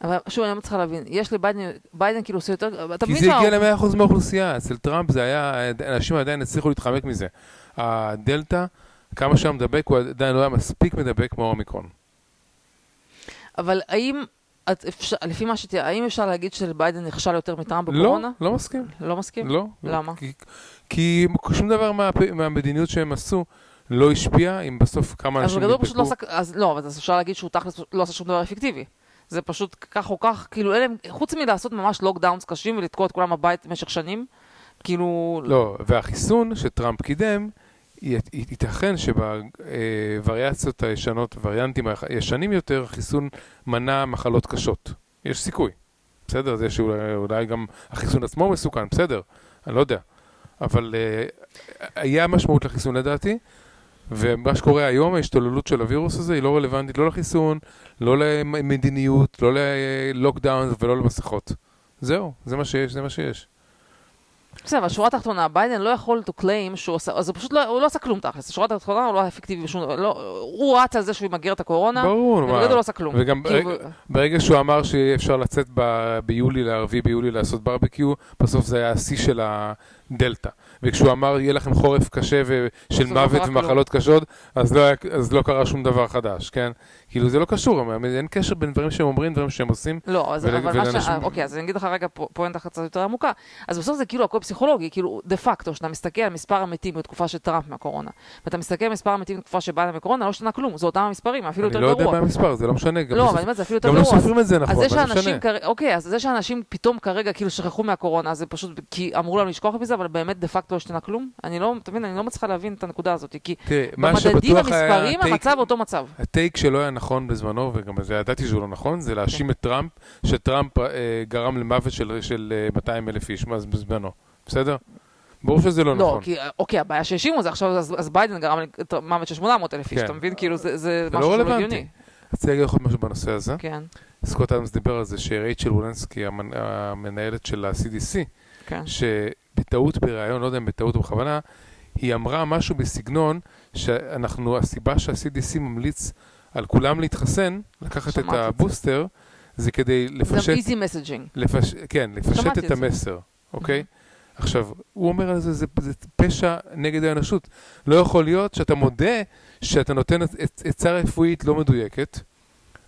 אבל שוב, אני לא מצליחה להבין, יש לביידן, ביידן כאילו עושה יותר, אתה מבין כי זה הגיע ל-100% מהאוכלוסייה, אצל טראמפ זה היה, אנשים עדיין הצליחו להתחמק מזה. הדלתא, כמה שהיה מדבק, הוא עדיין לא היה מספיק מדבק כמו האומיקרון. אבל האם, את אפשר, לפי מה שתהיה, האם אפשר להגיד שלביידן נכשל יותר מטראמפ בקורונה? לא, לא מסכים. לא מסכים? לא. למה? כי, כי שום דבר מה, מהמדיניות שהם עשו לא השפיע, אם בסוף כמה אנשים נדבקו. אז בגדול פשוט לא עשה, אז לא, אבל אפשר להגיד שהוא תכלס לא עשה שום דבר אפקטיבי. זה פשוט כך או כך, כאילו אלה, חוץ מלעשות ממש לוקדאונס קשים ולתקוע את כולם בבית במשך שנים, כאילו... לא, והחיסון שטראמפ קידם, ייתכן שבווריאציות הישנות, וריאנטים הישנים יותר, החיסון מנע מחלות קשות. יש סיכוי. בסדר? זה שאולי גם החיסון עצמו מסוכן, בסדר, אני לא יודע. אבל uh, היה משמעות לחיסון לדעתי, ומה שקורה היום, ההשתוללות של הווירוס הזה היא לא רלוונטית לא לחיסון, לא למדיניות, לא ללוקדאון ולא למסכות. זהו, זה מה שיש, זה מה שיש. בסדר, אבל שורה תחתונה, ביידן לא יכול to claim שהוא עושה, אז הוא פשוט לא, הוא לא עשה כלום תכלס, שורה תחתונה הוא לא היה אפקטיבי בשום דבר, לא, הוא רץ על זה שהוא ימגר את הקורונה, ברור, מה, ובגדול לא עשה כלום. וגם כאילו... ברגע, ברגע שהוא אמר שאי אפשר לצאת ב, ביולי, לערבי ביולי לעשות ברבקיו, בסוף זה היה השיא של הדלתא. וכשהוא אמר יהיה לכם חורף קשה ושל מוות ומחלות קשות, אז לא, היה, אז לא קרה שום דבר חדש, כן? כאילו זה לא קשור, אין קשר בין דברים שהם אומרים, דברים שהם עושים. לא, אז, אבל מה ש... אוקיי, אז אני אגיד לך רגע פואנטה קצת יותר עמוקה. אז בסוף זה כאילו הכל פסיכולוגי, כאילו דה פקטו, כשאתה מסתכל על מספר המתים בתקופה של טראמפ מהקורונה, ואתה מסתכל על מספר המתים בתקופה שבאה מהקורונה, לא השתנה כלום, זה אותם המספרים, אפילו יותר גרוע. אני לא יודע מה המספר, זה לא משנה. לא, אבל זה אפילו יותר גרוע. גם לא סופרים את זה נכון, אבל לא משנה. אוקיי, אז זה שאנשים פתאום כרגע כאילו שכחו מהקורונה, זה פשוט כי אמרו להם לשכוח מזה, אבל באמת דה פקטו לא השתנה כלום. אני לא, תבין, אני לא מצליחה להבין את הנקודה הזאת, כי במדדים המספרים המצב אותו מצב. ה take שלא היה נכון בזמנו, וגם זה ידעתי שהוא לא נכון, זה להאשים כן. את טראמפ, שטראמפ אה, גרם למוות של, של 200 אה, אלף איש בזמנו, בסדר? ברור שזה לא, לא נכון. לא, כי, אוקיי, הבעיה שהאשימו זה עכשיו, אז, אז ביידן גרם למוות של 800 אלף איש, כן. אתה מבין? כאילו, זה, זה, זה משהו לא לא הגיוני. רציתי להגיד לך משהו בנושא הזה. כן. סקוט אדמס דיבר על זה שרייצ'ל וולנסקי, המנ... המנהלת של ה-CDC, כן. שבטעות בריאיון, לא יודע אם בטעות או בכוונה, היא אמרה משהו בסגנון שאנחנו, הסיבה שה-CDC ממליץ על כולם להתחסן, לקחת את הבוסטר, זה כדי לפשט... זה easy messaging. לפש... כן, לפשט את המסר, אוקיי? עכשיו, הוא אומר על זה, זה, זה פשע נגד האנושות. לא יכול להיות שאתה מודה שאתה נותן עצה רפואית לא מדויקת,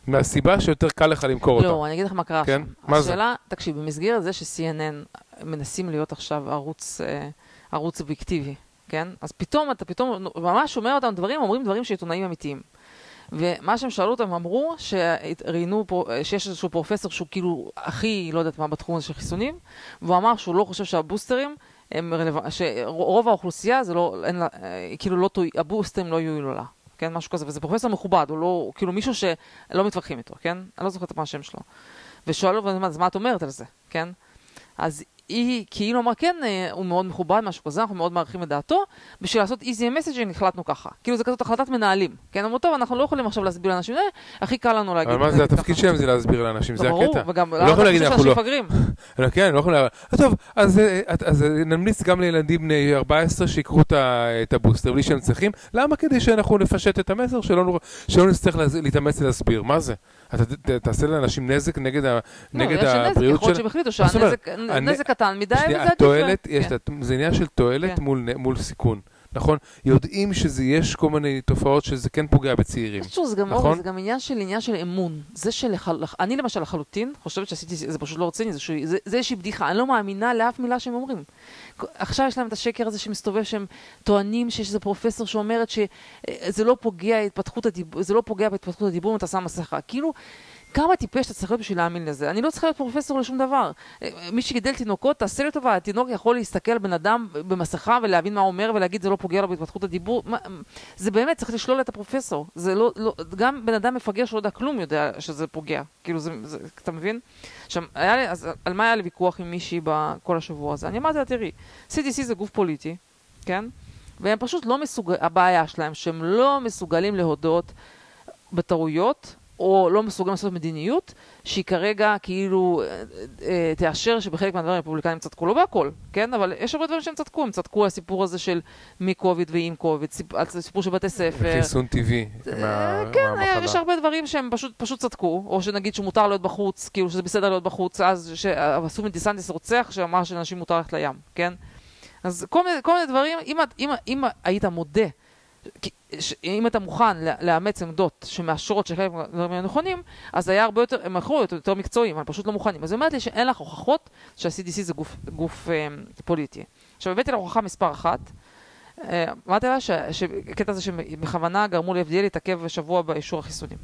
מהסיבה שיותר קל לך למכור אותה. לא, אני אגיד לך מה קרה כן? מה זה? השאלה, תקשיב, במסגרת זה ש-CNN מנסים להיות עכשיו ערוץ, אה, ערוץ אובייקטיבי, כן? אז פתאום אתה פתאום ממש שומע אותם דברים, אומרים דברים שעיתונאים אמיתיים. ומה שהם שאלו אותם, הם אמרו שראיינו פה, שיש איזשהו פרופסור שהוא כאילו הכי, לא יודעת מה, בתחום הזה של חיסונים, והוא אמר שהוא לא חושב שהבוסטרים הם רלוונטיים, שרוב האוכלוסייה זה לא, אין לה, אה, כאילו לא, הבוסטרים לא יועילו לה. כן, משהו כזה, וזה פרופסור מכובד, הוא לא, כאילו מישהו שלא מתווכחים איתו, כן? אני לא זוכרת מה השם שלו. ושואל אותו, אז מה את אומרת על זה, כן? אז היא כאילו אמרה, כן, אה, הוא מאוד מכובד, משהו כזה, אנחנו מאוד מעריכים את דעתו, בשביל לעשות easy messaging החלטנו ככה. כאילו זה כזאת החלטת מנהלים, כן? אמרו, טוב, אנחנו לא יכולים עכשיו להסביר לאנשים, אה, הכי קל לנו להגיד. אבל מה זה התפקיד ככה." שלהם זה להסביר לאנשים, זה הקטע. וגם, לא יכול להגיד, אנחנו לא. לא, כן, לא יכולים להגיד, "אה, טוב, אז, נמליץ גם לילדים בני 14 שיקחו את הבוסטר בלי שהם צריכים. למה? כדי שאנחנו נפשט את המסר, שלא נצטרך להתאמץ להסביר. מה זה? אתה תעשה לאנשים נזק נגד ה- לא, נגד יש נזק, הבריאות יכול להיות שלהם? שהם החליטו? שהנזק הנ- נזק קטן מדי, וזה עדיף להם. כן. זה עניין של תועלת כן. מול, סיכון, נכון? יודעים שזה, יש כל מיני תופעות שזה כן פוגע בצעירים. בקיצור, זה גם, נכון? אורי, זה גם עניין של עניין של אמון. זה של... אני למשל לחלוטין חושבת שעשיתי, זה פשוט לא רציני, זה, זה, זה איזושהי בדיחה, אני לא מאמינה לאף מילה שהם אומרים. עכשיו יש להם את השקר הזה שמסתובב, שהם טוענים שיש איזה פרופסור שאומרת שזה לא פוגע, התפתחות הדיבור, זה לא פוגע בהתפתחות הדיבור אם אתה שם מסכה. כאילו, כמה טיפש אתה צריך להיות בשביל להאמין לזה? אני לא צריכה להיות פרופסור לשום דבר. מי שגידל תינוקות, תעשה לי טובה, התינוק יכול להסתכל על בן אדם במסכה ולהבין מה הוא אומר ולהגיד זה לא פוגע לו בהתפתחות הדיבור. מה, זה באמת, צריך לשלול את הפרופסור. זה לא, לא, גם בן אדם מפגר שלא יודע כלום יודע שזה פוגע. כאילו, זה, זה, אתה מבין? עכשיו, לי, אז על מה היה לי ויכוח עם מישהי בכל השבוע הזה? אני אמרתי לה, תראי, CDC זה גוף פוליטי, כן? והם פשוט לא מסוגלים, הבעיה שלהם, שהם לא מסוגלים להודות בטעויות, או לא מסוגלים לעשות מדיניות, שהיא כרגע כאילו אה, אה, תאשר שבחלק מהדברים הרפובליקנים צדקו, לא בהכל, כן? אבל יש הרבה דברים שהם צדקו, הם צדקו על הסיפור הזה של מקוביד ועם קוביד, סיפ- על סיפור של בתי ספר. חיסון טבעי מה- כן, אה, מהמחלה. יש הרבה דברים שהם פשוט, פשוט צדקו, או שנגיד שמותר להיות בחוץ, כאילו שזה בסדר להיות בחוץ, אז שעשו מדיסנטיס רוצח שאמר שלאנשים מותר ללכת לים, כן? אז כל מיני, כל מיני דברים, אם, אם, אם היית מודה, ש- אם אתה מוכן לאמץ עמדות שמאשרות שחלק מהדברים הם נכונים, אז היה הרבה יותר, הם יכלו להיות יותר מקצועיים, אבל פשוט לא מוכנים. אז היא אומרת לי שאין לך הוכחות שה-CDC זה גוף, גוף אה, פוליטי. עכשיו הבאתי לה הוכחה מספר אחת, אה, אמרתי לה ש- שקטע הזה שבכוונה גרמו ל-FDA להתעכב שבוע באישור החיסונים.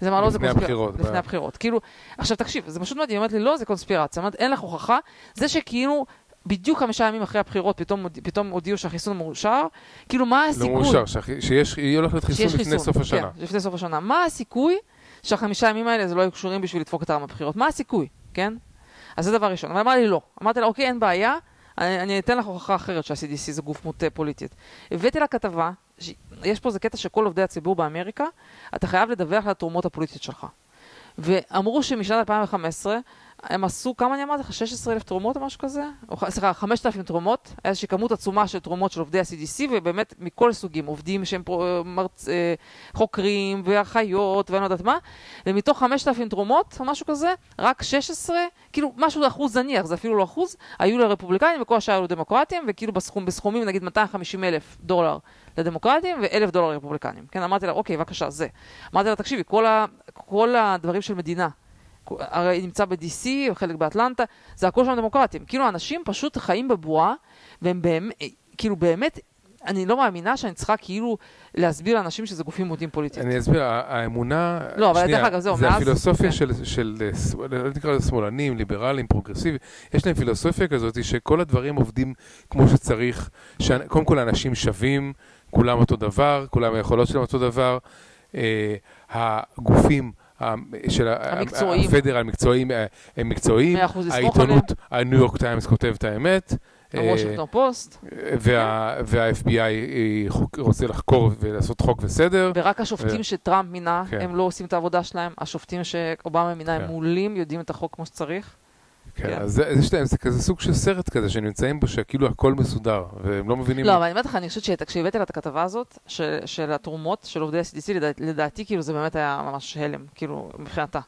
אז אמרה, לא, זה לפני קונספיר- הבחירות, לפני ב- הבחירות. כאילו, עכשיו תקשיב, זה פשוט מדהים, היא אומרת לי, לא, זה קונספירציה. אמרת, אין לך הוכחה. זה שכאילו... בדיוק חמישה ימים אחרי הבחירות פתאום, פתאום הודיעו שהחיסון מאושר, כאילו מה לא הסיכוי? מאושר, שהחי- שיש, יהיה הולך להיות חיסון לפני סוף השנה. כן, לפני סוף השנה. מה הסיכוי שהחמישה ימים האלה זה לא יהיו קשורים בשביל לדפוק את העם בבחירות? מה הסיכוי, כן? אז זה דבר ראשון. אבל אמרה לי לא. אמרתי לה, אוקיי, אין בעיה, אני, אני אתן לך הוכחה אחרת שה-CDC זה גוף מוטה פוליטית. הבאתי לה כתבה, ש... יש פה איזה קטע שכל עובדי הציבור באמריקה, אתה חייב לדווח על התרומות הפוליטיות שלך. ואמרו שמשנת 2015 הם עשו, כמה אני אמרתי לך? 16,000 תרומות או משהו כזה? או, סליחה, 5,000 תרומות. איזושהי כמות עצומה של תרומות של עובדי ה-CDC, ובאמת מכל סוגים, עובדים שהם פרו, מרצ, אה, חוקרים ואחיות ואני לא יודעת מה, ומתוך 5,000 תרומות או משהו כזה, רק 16, כאילו משהו אחוז זניח, זה אפילו לא אחוז, היו לרפובליקנים וכל השאר היו לדמוקרטים, וכאילו בסכום, בסכומים נגיד 250,000 דולר לדמוקרטים ו-1,000 דולר לרפובליקנים. כן, אמרתי לה, אוקיי, בבקשה, זה. אמרתי לה, תקשיבי, כל, ה, כל הדברים של מדינה, הרי נמצא ב-DC, חלק באטלנטה, זה הכל שם דמוקרטים. כאילו, אנשים פשוט חיים בבועה, והם באמת, כאילו באמת, אני לא מאמינה שאני צריכה כאילו להסביר לאנשים שזה גופים מוטים פוליטיים. אני אסביר, האמונה, לא, אבל דרך אגב, זהו, זה מאז- הפילוסופיה כן. של, של, ס- לא נקרא לזה שמאלנים, ליברלים, פרוגרסיביים, יש להם פילוסופיה כזאת שכל הדברים עובדים כמו שצריך, שקודם כל האנשים שווים, כולם אותו דבר, כולם היכולות שלהם אותו דבר, אה, הגופים של המקצועיים. ה federal, המקצועיים, אה, הם מקצועיים, מאה אחוז לסמוך העיתונות, הניו יורק טיימס כותב את האמת, אה, הוושינגטון פוסט, וה- וה-FBI אה, רוצה לחקור ולעשות חוק וסדר. ורק השופטים שטראמפ מינה, כן. הם לא עושים את העבודה שלהם, השופטים שאובמה מינה הם כן. מעולים, יודעים את החוק כמו שצריך. כן, כן. אז זה, יש להם, זה כזה סוג של סרט כזה שנמצאים בו שכאילו הכל מסודר, והם לא מבינים... לא, אבל אני אומרת לך, אני חושבת שכשהבאתי לה את הכתבה הזאת, של, התרומות של עובדי ה-CDC, לדע, לדעתי, כאילו זה באמת היה ממש הלם, כאילו, מבחינתה.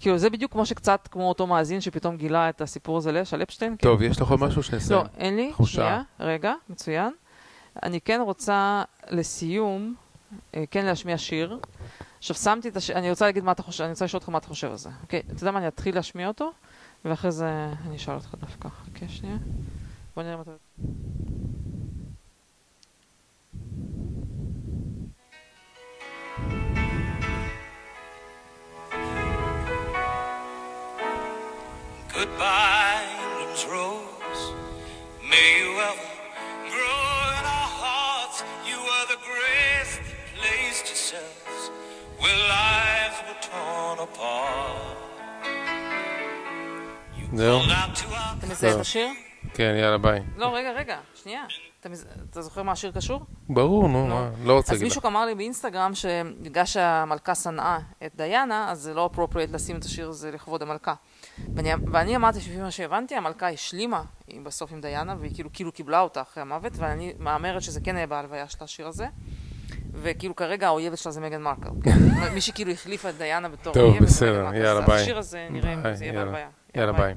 כאילו, זה בדיוק כמו שקצת כמו אותו מאזין שפתאום גילה את הסיפור הזה של אפשטיין. טוב, יש לך עוד משהו שנסיים? לא, אין לי. שנייה. רגע, מצוין. אני כן רוצה לסיום, אה, כן להשמיע שיר. עכשיו שמתי את השיר, אני רוצה להגיד מה אתה חושב, אני רוצה לשאול אותך מה אתה חושב על זה. אוקיי, אתה יודע מה, אני אתחיל להשמיע אותו, ואחרי זה אני אשאל אותך דווקא. חכה שנייה. בוא נראה אם אתה... Goodbye, England's rose. May you ever grow in our hearts. You were the grace that placed yourselves where lives were torn apart. זהו? אתה מזהה את. השיר? כן, יאללה, ביי. לא, רגע, רגע, שנייה. אתה מז- אתה זוכר מה השיר קשור? ברור, נו, לא. לא רוצה אז להגיד לך. מישהו אמר לי באינסטגרם שבגלל שהמלכה שנאה את דיאנה, אז זה לא אפרופריאט לשים את השיר הזה לכבוד המלכה. ואני, ואני אמרתי שלפי מה שהבנתי, המלכה השלימה עם- בסוף עם דיאנה, והיא כאילו, כאילו קיבלה אותה אחרי המוות, ואני מהמרת שזה כן היה בהלוויה של השיר הזה. וכאילו כרגע האויבת שלה זה מגן מרקל. מי שכאילו החליפה את דיאנה בתור טוב, אויבת זה בסדר. יאללה, אז ביי. השיר הזה נראה אם זה יהיה. בהלוויה. יאללה, ביי.